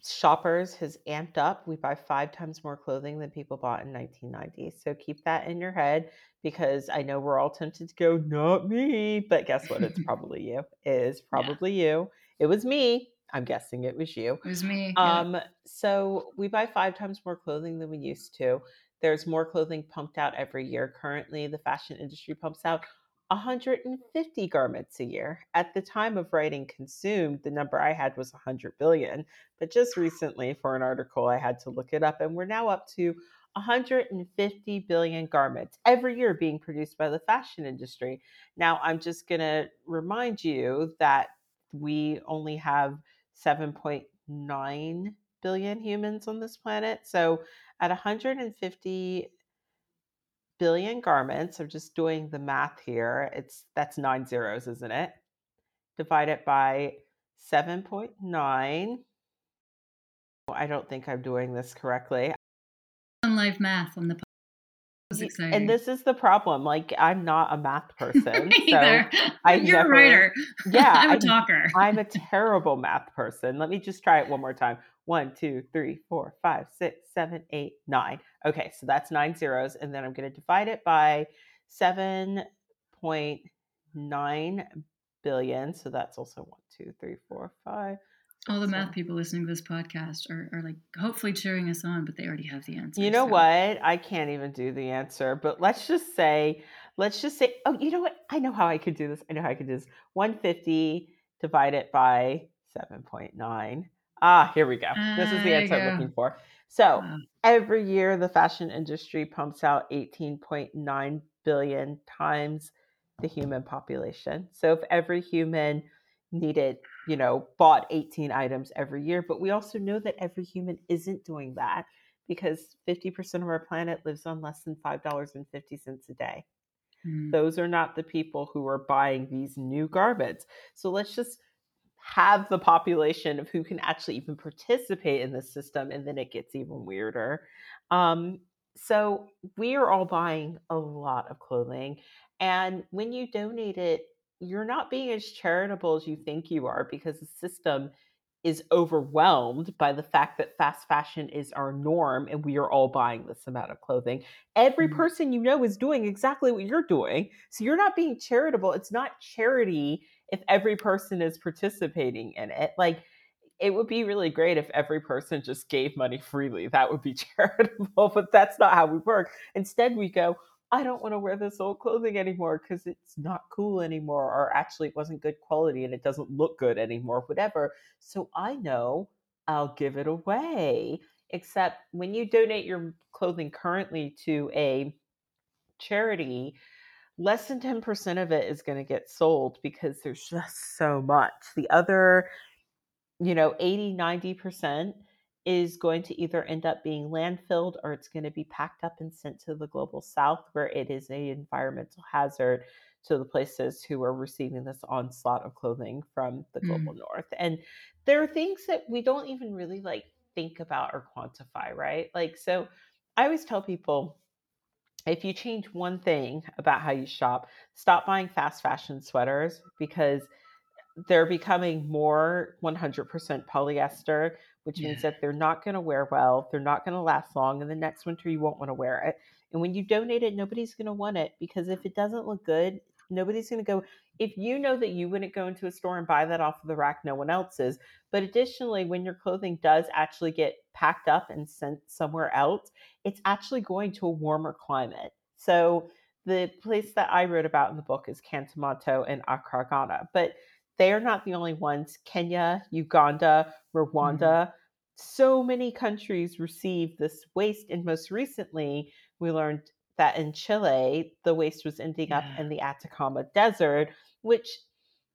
shoppers has amped up. We buy five times more clothing than people bought in 1990. So keep that in your head because I know we're all tempted to go, not me. But guess what? It's probably you. It is probably yeah. you. It was me. I'm guessing it was you. It was me. Um, yeah. so we buy five times more clothing than we used to. There's more clothing pumped out every year. Currently, the fashion industry pumps out 150 garments a year. At the time of writing Consumed, the number I had was 100 billion. But just recently, for an article, I had to look it up, and we're now up to 150 billion garments every year being produced by the fashion industry. Now, I'm just going to remind you that we only have 7.9 billion humans on this planet. So at 150 billion garments, I'm just doing the math here. It's that's nine zeros, isn't it? Divide it by 7.9. I don't think I'm doing this correctly. On live math on the exciting. And this is the problem. Like I'm not a math person. so I You're never, a writer. Yeah. I'm a talker. I'm a terrible math person. Let me just try it one more time. One, two, three, four, five, six, seven, eight, nine. Okay, so that's nine zeros. And then I'm going to divide it by 7.9 billion. So that's also one, two, three, four, five, all the math people listening to this podcast are, are like hopefully cheering us on, but they already have the answer. You know so. what? I can't even do the answer, but let's just say, let's just say, oh, you know what? I know how I could do this. I know how I could do this. 150 divided by 7.9. Ah, here we go. This is the answer I'm looking for. So every year, the fashion industry pumps out 18.9 billion times the human population. So if every human needed, you know, bought 18 items every year. But we also know that every human isn't doing that because 50% of our planet lives on less than $5.50 a day. Mm. Those are not the people who are buying these new garments. So let's just have the population of who can actually even participate in the system, and then it gets even weirder. Um, so we are all buying a lot of clothing. And when you donate it, you're not being as charitable as you think you are because the system is overwhelmed by the fact that fast fashion is our norm and we are all buying this amount of clothing. Every mm-hmm. person you know is doing exactly what you're doing. So you're not being charitable. It's not charity if every person is participating in it. Like it would be really great if every person just gave money freely. That would be charitable, but that's not how we work. Instead, we go, I don't want to wear this old clothing anymore because it's not cool anymore, or actually it wasn't good quality and it doesn't look good anymore, whatever. So I know I'll give it away. Except when you donate your clothing currently to a charity, less than 10% of it is going to get sold because there's just so much. The other, you know, 80, 90% is going to either end up being landfilled or it's going to be packed up and sent to the global south where it is a environmental hazard to the places who are receiving this onslaught of clothing from the global mm. north. And there are things that we don't even really like think about or quantify, right? Like so I always tell people if you change one thing about how you shop, stop buying fast fashion sweaters because they're becoming more 100% polyester, which yeah. means that they're not going to wear well, they're not going to last long, and the next winter you won't want to wear it. And when you donate it, nobody's going to want it because if it doesn't look good, nobody's going to go. If you know that you wouldn't go into a store and buy that off of the rack, no one else is. But additionally, when your clothing does actually get packed up and sent somewhere else, it's actually going to a warmer climate. So the place that I wrote about in the book is Kantamanto and Accra, Ghana. But they are not the only ones. Kenya, Uganda, Rwanda, mm-hmm. so many countries receive this waste. And most recently, we learned that in Chile, the waste was ending yeah. up in the Atacama Desert, which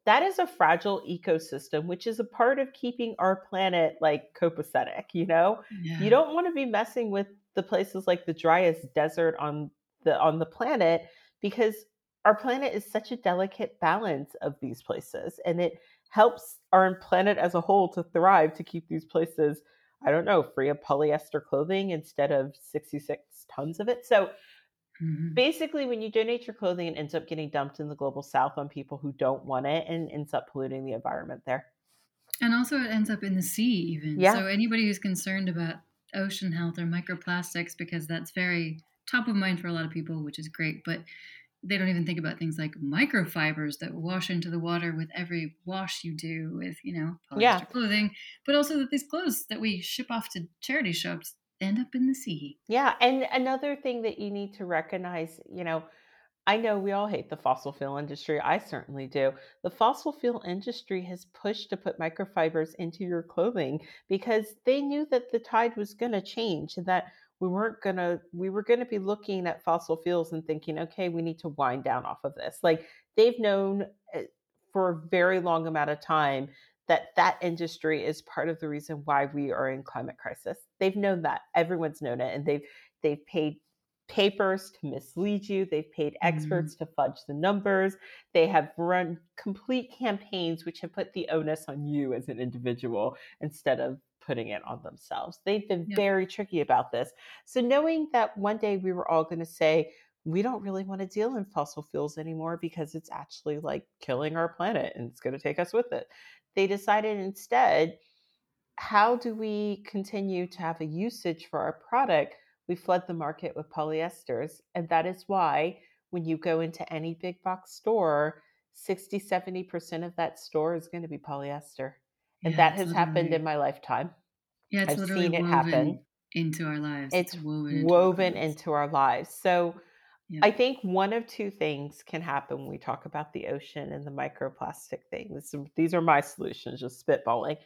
that is a fragile ecosystem, which is a part of keeping our planet like copacetic. You know, yeah. you don't want to be messing with the places like the driest desert on the on the planet because our planet is such a delicate balance of these places and it helps our planet as a whole to thrive to keep these places i don't know free of polyester clothing instead of 66 tons of it so mm-hmm. basically when you donate your clothing it ends up getting dumped in the global south on people who don't want it and ends up polluting the environment there and also it ends up in the sea even yeah. so anybody who's concerned about ocean health or microplastics because that's very top of mind for a lot of people, which is great. But they don't even think about things like microfibers that wash into the water with every wash you do with, you know, polyester yeah. clothing, but also that these clothes that we ship off to charity shops end up in the sea. Yeah. And another thing that you need to recognize, you know, I know we all hate the fossil fuel industry. I certainly do. The fossil fuel industry has pushed to put microfibers into your clothing because they knew that the tide was going to change and that we weren't gonna we were gonna be looking at fossil fuels and thinking okay we need to wind down off of this like they've known eh, for a very long amount of time that that industry is part of the reason why we are in climate crisis they've known that everyone's known it and they've they've paid papers to mislead you they've paid mm-hmm. experts mm-hmm. to fudge the numbers they have run complete campaigns which have put the onus on you as an individual instead of putting it on themselves. They've been very tricky about this. So, knowing that one day we were all going to say, we don't really want to deal in fossil fuels anymore because it's actually like killing our planet and it's going to take us with it. They decided instead, how do we continue to have a usage for our product? We flood the market with polyesters. And that is why when you go into any big box store, 60, 70% of that store is going to be polyester and yeah, that has happened in my lifetime. Yeah, it's I've literally seen it happen into our lives. It's, it's woven, woven into, our lives. So yeah. I think one of two things can happen when we talk about the ocean and the microplastic things. These are my solutions, just spitballing.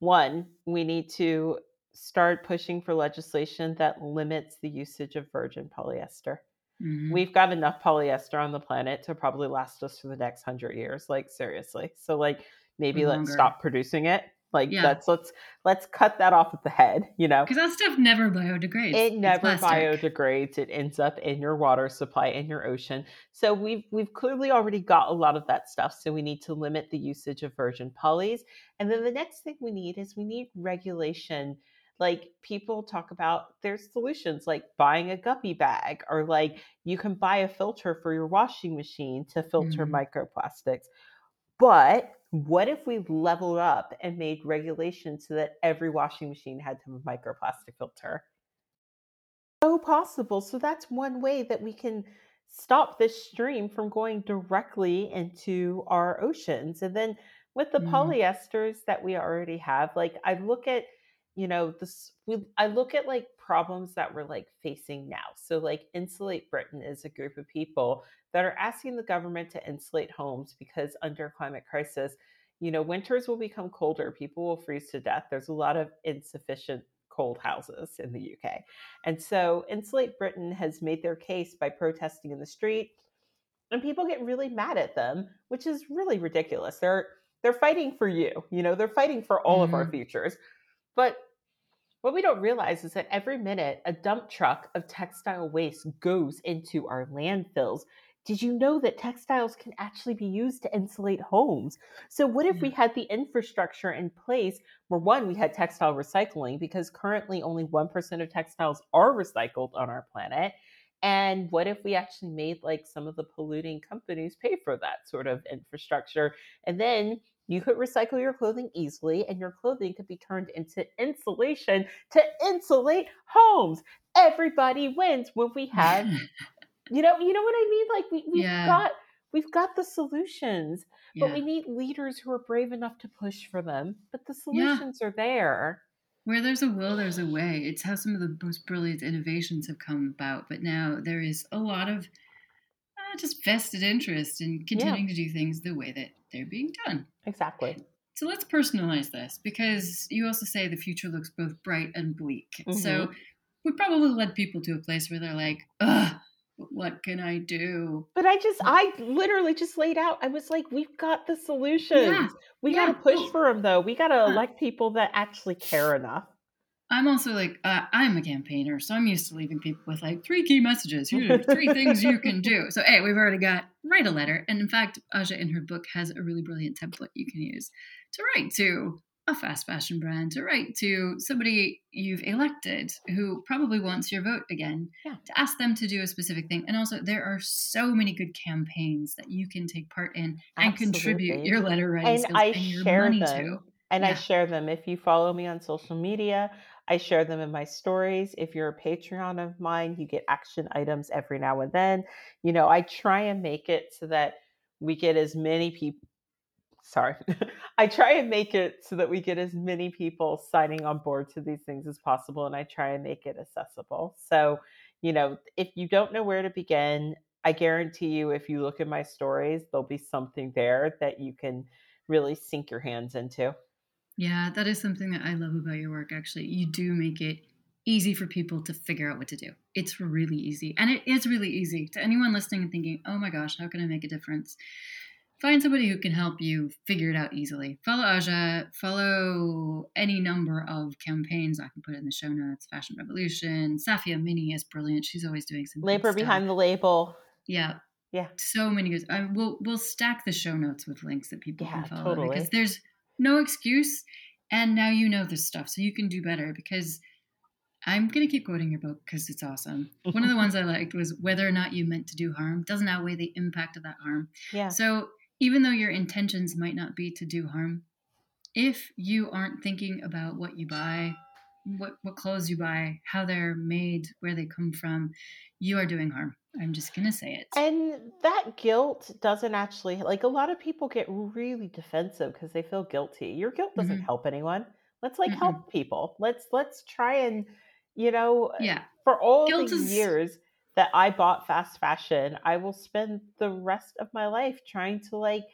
One, we need to start pushing for legislation that limits the usage of virgin polyester. Mm-hmm. We've got enough polyester on the planet to probably last us for the next hundred years. Like seriously. So like maybe let's stop producing it like yeah. that's let's let's cut that off at the head you know? Because that stuff never biodegrades. It never biodegrades. It ends up in your water supply in your ocean. So we've we've clearly already got a lot of that stuff so we need to limit the usage of virgin polys. And then the next thing we need is we need regulation. Like people talk about there's solutions like buying a guppy bag or like you can buy a filter for your washing machine to filter mm-hmm. microplastics. But what if we leveled up and made regulations so that every washing machine had to have a microplastic filter? So possible. So that's one way that we can stop this stream from going directly into our oceans. And then with the mm. polyesters that we already have, like I look at you know, this we, I look at like problems that we're like facing now. So like Insulate Britain is a group of people that are asking the government to insulate homes because under climate crisis, you know, winters will become colder, people will freeze to death. There's a lot of insufficient cold houses in the UK. And so Insulate Britain has made their case by protesting in the street and people get really mad at them, which is really ridiculous. They're they're fighting for you, you know, they're fighting for all mm-hmm. of our mm-hmm. futures. But what we don't realize is that every minute a dump truck of textile waste goes into our landfills. Did you know that textiles can actually be used to insulate homes? So, what if we mm. had the infrastructure in place where one, we had textile recycling, because currently only 1% of textiles are recycled on our planet. And what if we actually made like some of the polluting companies pay for that sort of infrastructure? And then you could recycle your clothing easily, and your clothing could be turned into insulation to insulate homes. Everybody wins when we have, you know, you know what I mean? Like we, we've yeah. got we've got the solutions, but yeah. we need leaders who are brave enough to push for them. But the solutions yeah. are there. Where there's a will, there's a way. It's how some of the most brilliant innovations have come about. But now there is a lot of uh, just vested interest in continuing to do things the way that they're being done. Exactly. So let's personalize this because you also say the future looks both bright and bleak. Mm-hmm. So we probably led people to a place where they're like, ugh, what can I do? But I just, I literally just laid out. I was like, we've got the solutions. Yeah, we yeah. got to push for them, though. We got to elect people that actually care enough. I'm also like, uh, I'm a campaigner, so I'm used to leaving people with like three key messages. Here are three things you can do. So, hey, we've already got write a letter. And in fact, Aja in her book has a really brilliant template you can use to write to a fast fashion brand, to write to somebody you've elected who probably wants your vote again, yeah. to ask them to do a specific thing. And also, there are so many good campaigns that you can take part in and Absolutely. contribute your letter writing and I and your share money them. to. And yeah. I share them. If you follow me on social media, I share them in my stories. If you're a Patreon of mine, you get action items every now and then. You know, I try and make it so that we get as many people. Sorry. I try and make it so that we get as many people signing on board to these things as possible. And I try and make it accessible. So, you know, if you don't know where to begin, I guarantee you, if you look at my stories, there'll be something there that you can really sink your hands into. Yeah, that is something that I love about your work, actually. You do make it easy for people to figure out what to do. It's really easy. And it is really easy to anyone listening and thinking, oh my gosh, how can I make a difference? Find somebody who can help you figure it out easily. Follow Aja, follow any number of campaigns I can put in the show notes. Fashion Revolution, Safia Minney is brilliant. She's always doing some labor behind the label. Yeah, yeah, so many good. I will we'll stack the show notes with links that people yeah, can follow totally. because there's no excuse. And now you know this stuff, so you can do better because I'm going to keep quoting your book because it's awesome. One of the ones I liked was whether or not you meant to do harm doesn't outweigh the impact of that harm. Yeah. So even though your intentions might not be to do harm, if you aren't thinking about what you buy, what what clothes you buy, how they're made, where they come from, you are doing harm. I'm just going to say it. And that guilt doesn't actually, like a lot of people get really defensive because they feel guilty. Your guilt doesn't mm-hmm. help anyone. Let's like mm help people. Let's, let's try and, you know, yeah. for all guilt the is... years that I bought fast fashion, I will spend the rest of my life trying to like,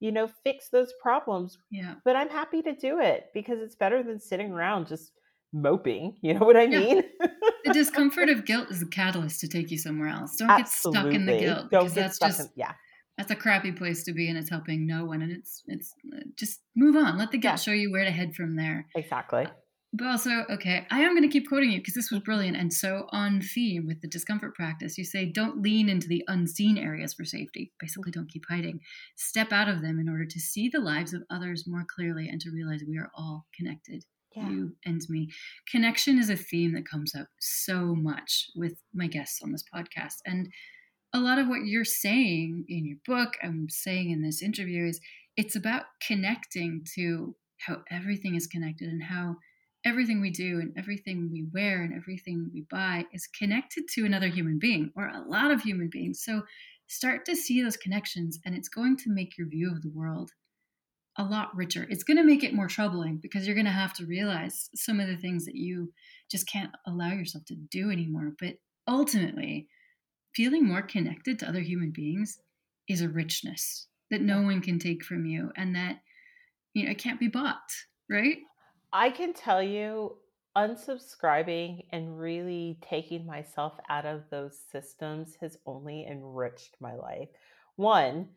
you know, fix those problems. Yeah. But I'm happy to do it because it's better than sitting around just moping. You know what I mean? Yeah. the discomfort of guilt is a catalyst to take you somewhere else. Don't Absolutely. get stuck in the guilt because that's just in, yeah. That's a crappy place to be, and it's helping no one. And it's it's uh, just move on. Let the guilt yeah. show you where to head from there. Exactly. But also, okay, I am going to keep quoting you because this was brilliant and so on theme with the discomfort practice. You say, don't lean into the unseen areas for safety. Basically, don't keep hiding. Step out of them in order to see the lives of others more clearly and to realize we are all connected yeah. you and me. Connection is a theme that comes up so much with my guests on this podcast. And a lot of what you're saying in your book, I'm saying in this interview, is it's about connecting to how everything is connected and how everything we do and everything we wear and everything we buy is connected to another human being or a lot of human beings. So start to see those connections, and it's going to make your view of the world a lot richer. It's going to make it more troubling because you're going to have to realize some of the things that you just can't allow yourself to do anymore. But ultimately, feeling more connected to other human beings is a richness that no one can take from you and that you know it can't be bought, right? I can tell you unsubscribing and really taking myself out of those systems has only enriched my life. One,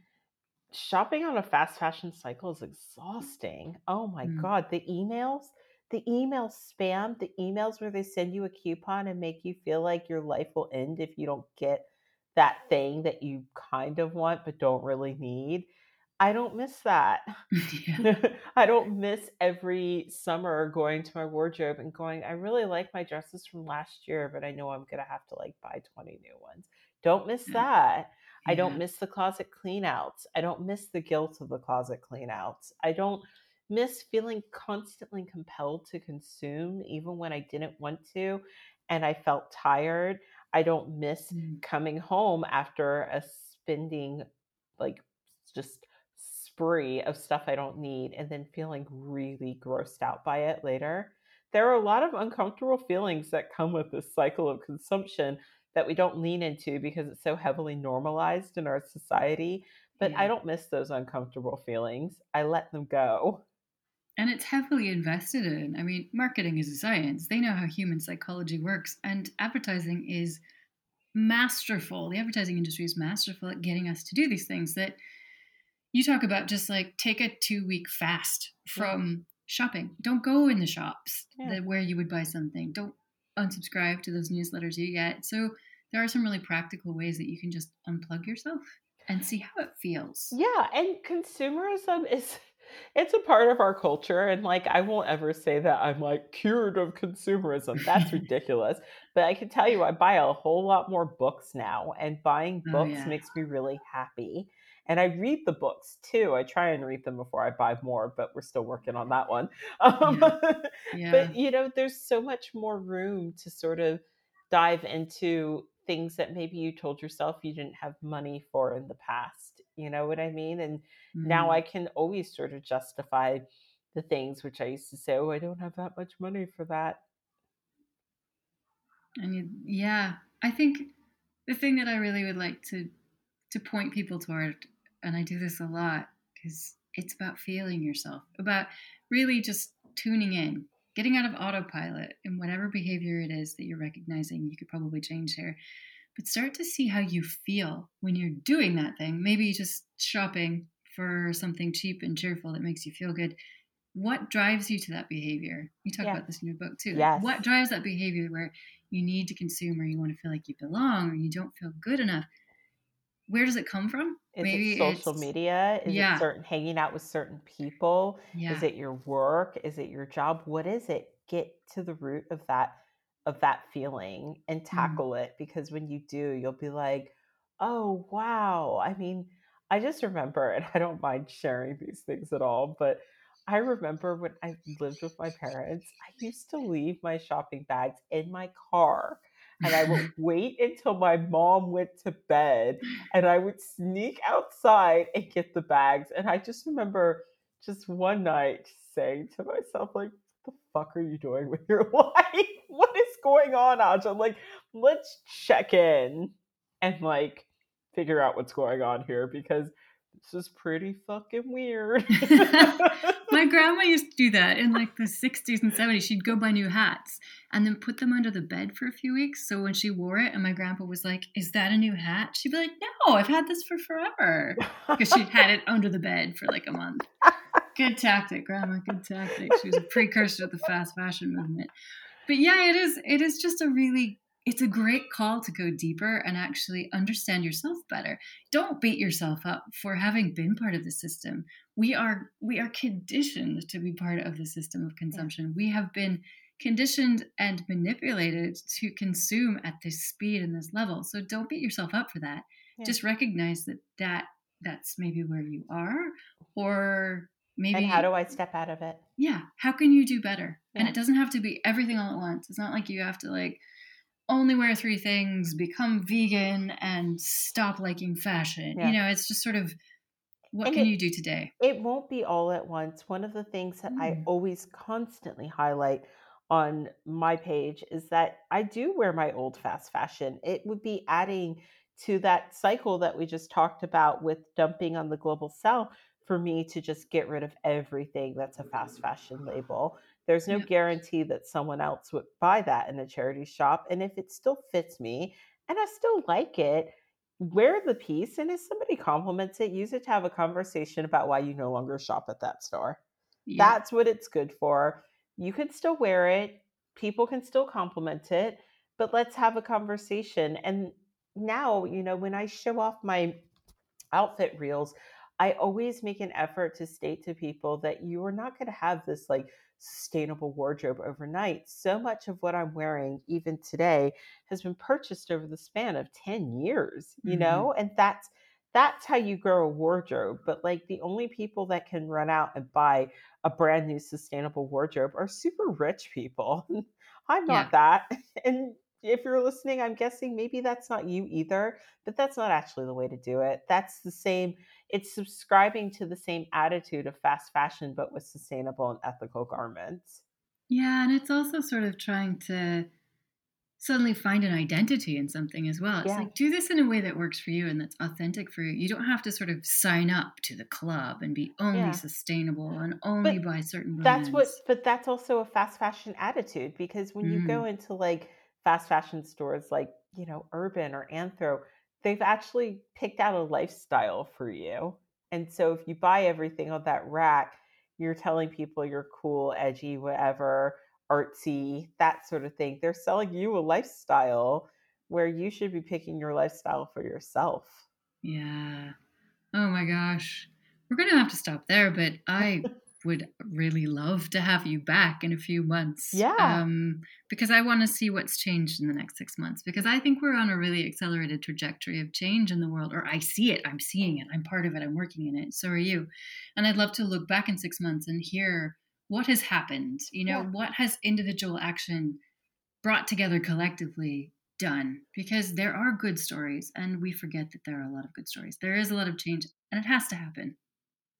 shopping on a fast fashion cycle is exhausting. Oh my mm. God. The emails, the email spam, the emails where they send you a coupon and make you feel like your life will end if you don't get that thing that you kind of want but don't really need. I don't miss that. Yeah. I don't miss every summer going to my wardrobe and going, I really like my dresses from last year, but I know I'm going to have to like buy 20 new ones. Don't miss that. I don't miss the closet cleanouts. I don't miss the guilt of the closet cleanouts. I don't miss feeling constantly compelled to consume even when I didn't want to and I felt tired. I don't miss mm. coming home after a spending like just spree of stuff I don't need and then feeling really grossed out by it later. There are a lot of uncomfortable feelings that come with this cycle of consumption that we don't lean into because it's so heavily normalized in our society. But yeah. I don't miss those uncomfortable feelings. I let them go. And it's heavily invested in. I mean, marketing is a science. They know how human psychology works. And advertising is masterful. The advertising industry is masterful at getting us to do these things that you talk about just like take a two week fast from yeah. shopping. Don't go in the shops yeah. that, where you would buy something. Don't unsubscribe to those newsletters you get. So there are some really practical ways that you can just unplug yourself and see how it feels. Yeah, and consumerism is it's a part of our culture and like I won't ever say that I'm like cured of consumerism. That's ridiculous. but I can tell you I buy a whole lot more books now and buying oh, books oh, yeah. makes me really happy. And I read the books too. I try and read them before I buy more, but we're still working on that one. Um, yeah. Yeah. But you know, there's so much more room to sort of dive into things that maybe you told yourself you didn't have money for in the past. You know what I mean? And mm. now I can always sort of justify the things which I used to say, oh, I don't have that much money for that. And you, yeah, I think the thing that I really would like to to point people toward, and I do this a lot, because it's about feeling yourself, about really just tuning in, getting out of autopilot and whatever behavior it is that you're recognizing you could probably change here but start to see how you feel when you're doing that thing. Maybe just shopping for something cheap and cheerful that makes you feel good. What drives you to that behavior? You talk yeah. about this in your book too. Yes. what drives that behavior where you need to consume or you want to feel like you belong or you don't feel good enough where does it come from? Is Maybe it social media? Is yeah. it certain hanging out with certain people? Yeah. Is it your work? Is it your job? What is it? Get to the root of that of that feeling and mm-hmm. tackle mm. it because when you do, you'll be like, "Oh, wow." I mean, I just remember and I don't mind sharing these things at all, but I remember when I lived with my parents, I used to leave my shopping bags in my car and I would wait until my mom went to bed and I would sneak outside and get the bags. And I just remember just one night saying to myself, like, what the fuck are you doing with your life? What is going on, Aj? I'm like, let's check in and like figure out what's going on here because this is pretty fucking weird. My grandma used to do that in like the 60s and 70s. She'd go buy new hats and then put them under the bed for a few weeks. So when she wore it and my grandpa was like, Is that a new hat? She'd be like, No, I've had this for forever. Because she'd had it under the bed for like a month. Good tactic, grandma. Good tactic. She was a precursor to the fast fashion movement. But yeah, it is it is just a really it's a great call to go deeper and actually understand yourself better. Don't beat yourself up for having been part of the system. We are we are conditioned to be part of the system of consumption. We have been conditioned and manipulated to consume at this speed and this level. So don't beat yourself up for that. Yeah. Just recognize that that that's maybe where you are or maybe And how do I step out of it? Yeah, how can you do better? Yeah. And it doesn't have to be everything all at once. It's not like you have to like only wear three things, become vegan, and stop liking fashion. Yeah. You know, it's just sort of What And can it you do today? it won't be all at once. One of the things that I Mm. always constantly highlight on my page is that I do wear my old fast fashion. It would be adding to that cycle that we just talked about with dumping on the global south for me to just get rid of everything that's a fast fashion label. There's no Yep. guarantee that someone else would buy that in a charity shop. And if it still fits me and I still like it, wear the piece. And if somebody compliments it, use it to have a conversation about why you no longer shop at that store. Yep. That's what it's good for. You can still wear it, people can still compliment it, but let's have a conversation. And now, you know, when I show off my outfit reels, I always make an effort to state to people that you are not going to have this like sustainable wardrobe overnight. So much of what I'm wearing, even today, has been purchased over the span of 10 years, you Mhm. know, and that's that's how you grow a wardrobe. But like the only people that can run out and buy a brand new sustainable wardrobe are super rich people. I'm not Yeah. that. And if you're listening, I'm guessing maybe that's not you either, but that's not actually the way to do it. That's the same, it's subscribing to the same attitude of fast fashion, but with sustainable and ethical garments. Yeah, and it's also sort of trying to suddenly find an identity in something as well. It's Yeah. like do this in a way that works for you and that's authentic for you. You don't have to sort of sign up to the club and be only Yeah. sustainable and only But buy certain that's what, but that's also a fast fashion attitude because when you go Mm. into like fast fashion stores like, you know, Urban or Anthro, they've actually picked out a lifestyle for you. And so if you buy everything on that rack, you're telling people you're cool, edgy, whatever, artsy, that sort of thing. They're selling you a lifestyle where you should be picking your lifestyle for yourself. Yeah. Oh my gosh. We're going to have to stop there, but I would really love to have you back in a few months. Yeah. Um, because I want to see what's changed in the next six months. Because I think we're on a really accelerated trajectory of change in the world, or I see it, I'm seeing it, I'm part of it, I'm working in it. So are you. And I'd love to look back in six months and hear what has happened. You know, Yeah. what has individual action brought together collectively done because there are good stories and we forget that there are a lot of good stories. There is a lot of change and it has to happen.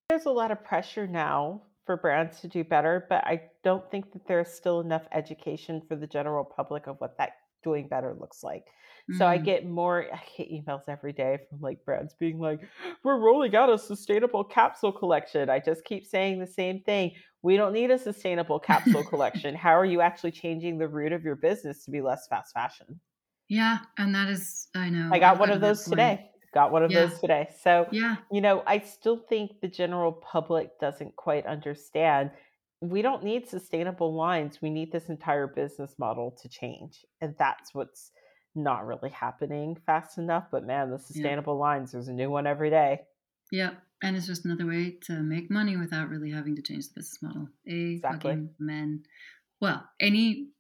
There's a lot of pressure now for brands to do better, but I don't think that there's still enough education for the general public of what that doing better looks like. So I Mm. get more I get emails every day from like brands being like, "We're rolling out a sustainable capsule collection." I just keep saying the same thing. We don't need a sustainable capsule collection. How are you actually changing the root of your business to be less fast fashion? Yeah, and that is I know. I got one of those today. Got one of Yeah. those today. So, Yeah. you know, I still think the general public doesn't quite understand. We don't need sustainable lines. We need this entire business model to change. And that's what's not really happening fast enough. But man, the sustainable lines, there's a new one every day. Yeah. And it's just another way to make money without really having to change the business model. A Exactly. fucking men. Well, any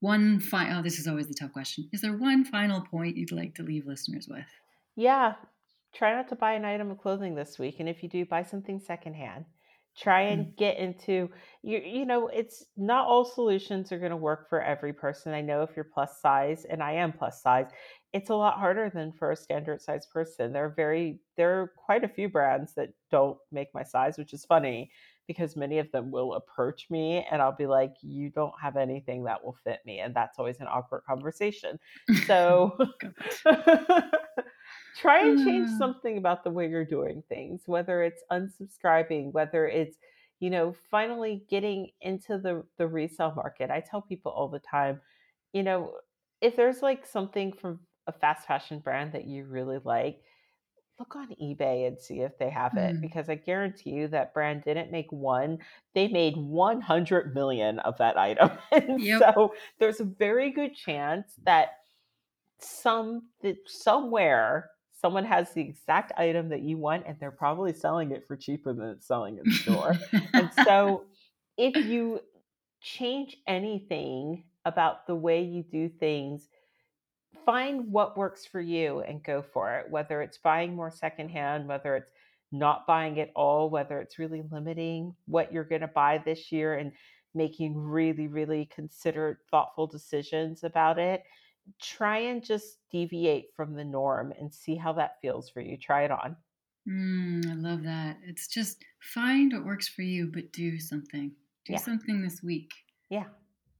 one final, oh, this is always the tough question. Is there one final point you'd like to leave listeners with? Yeah. Try not to buy an item of clothing this week. And if you do, buy something secondhand. Try hmm. and get into you you know, it's not all solutions are going to work for every person. I know if you're plus size and I am plus size, it's a lot harder than for a standard size person. There are very there are quite a few brands that don't make my size, which is funny because many of them will approach me and I'll be like, "You don't have anything that will fit me." And that's always an awkward conversation. So try and change Mm. something about the way you're doing things, whether it's unsubscribing, whether it's, you know, finally getting into the the resale market. I tell people all the time, you know, if there's like something from a fast fashion brand that you really like, look on eBay and see if they have it Mm. because I guarantee you that brand didn't make one, they made 100 million of that item. Yep. so there's a very good chance that some that somewhere someone has the exact item that you want and they're probably selling it for cheaper than it's selling in the store. and so if you change anything about the way you do things, find what works for you and go for it. Whether it's buying more secondhand, whether it's not buying at all, whether it's really limiting what you're going to buy this year and making really, really considered, thoughtful decisions about it. Try and just deviate from the norm and see how that feels for you. Try it on. Mm, I love that. It's just find what works for you, but do something. Do yeah. something this week. Yeah.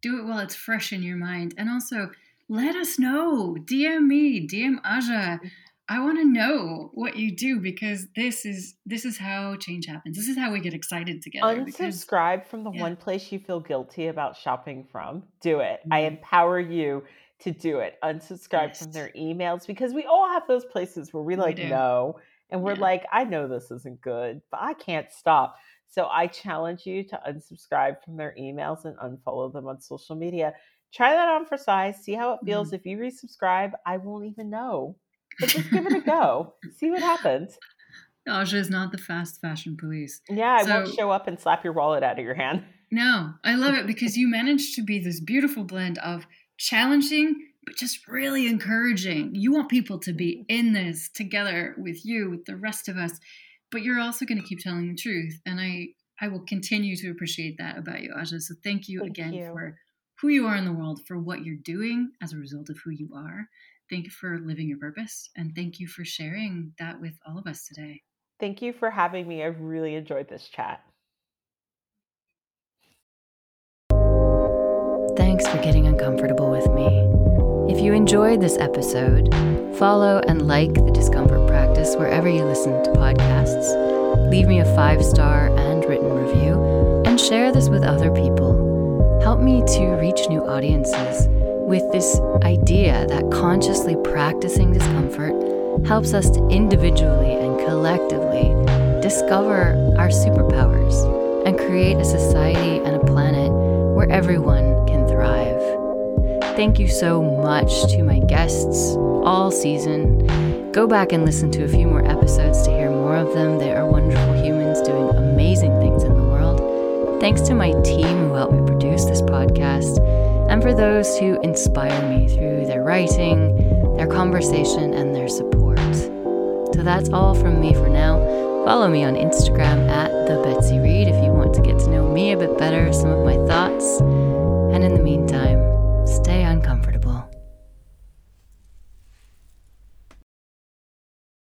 Do it while it's fresh in your mind. And also, let us know. DM me, DM Aja. Mm. I want to know what you do because this is this is how change happens. This is how we get excited together. Unsubscribe because, from the yeah. one place you feel guilty about shopping from. Do it. Mm-hmm. I empower you to do it. Unsubscribe yes. from their emails because we all have those places where we like we no and we're yeah. like I know this isn't good, but I can't stop. So I challenge you to unsubscribe from their emails and unfollow them on social media. Try that on for size. See how it feels. Mm-hmm. If you resubscribe, I won't even know but just give it a go. See what happens. Aja is not the fast fashion police. Yeah, I so, won't show up and slap your wallet out of your hand. No, I love it because you managed to be this beautiful blend of challenging but just really encouraging. You want people to be in this together with you, with the rest of us, but you're also going to keep telling the truth. And I I will continue to appreciate that about you, Aja. So thank you thank again you. for who you are in the world, for what you're doing as a result of who you are. Thank you for living your purpose and thank you for sharing that with all of us today. Thank you for having me. I've really enjoyed this chat. Thanks for getting uncomfortable with me. If you enjoyed this episode, follow and like the discomfort practice wherever you listen to podcasts. Leave me a five star and written review, and share this with other people. Help me to reach new audiences with this idea that consciously practicing discomfort helps us to individually and collectively discover our superpowers and create a society and a planet where everyone. Thank you so much to my guests all season. Go back and listen to a few more episodes to hear more of them. They are wonderful humans doing amazing things in the world. Thanks to my team who helped me produce this podcast and for those who inspire me through their writing, their conversation, and their support. So that's all from me for now. Follow me on Instagram at the Betsy Reed if you want to get to know me a bit better, some of my thoughts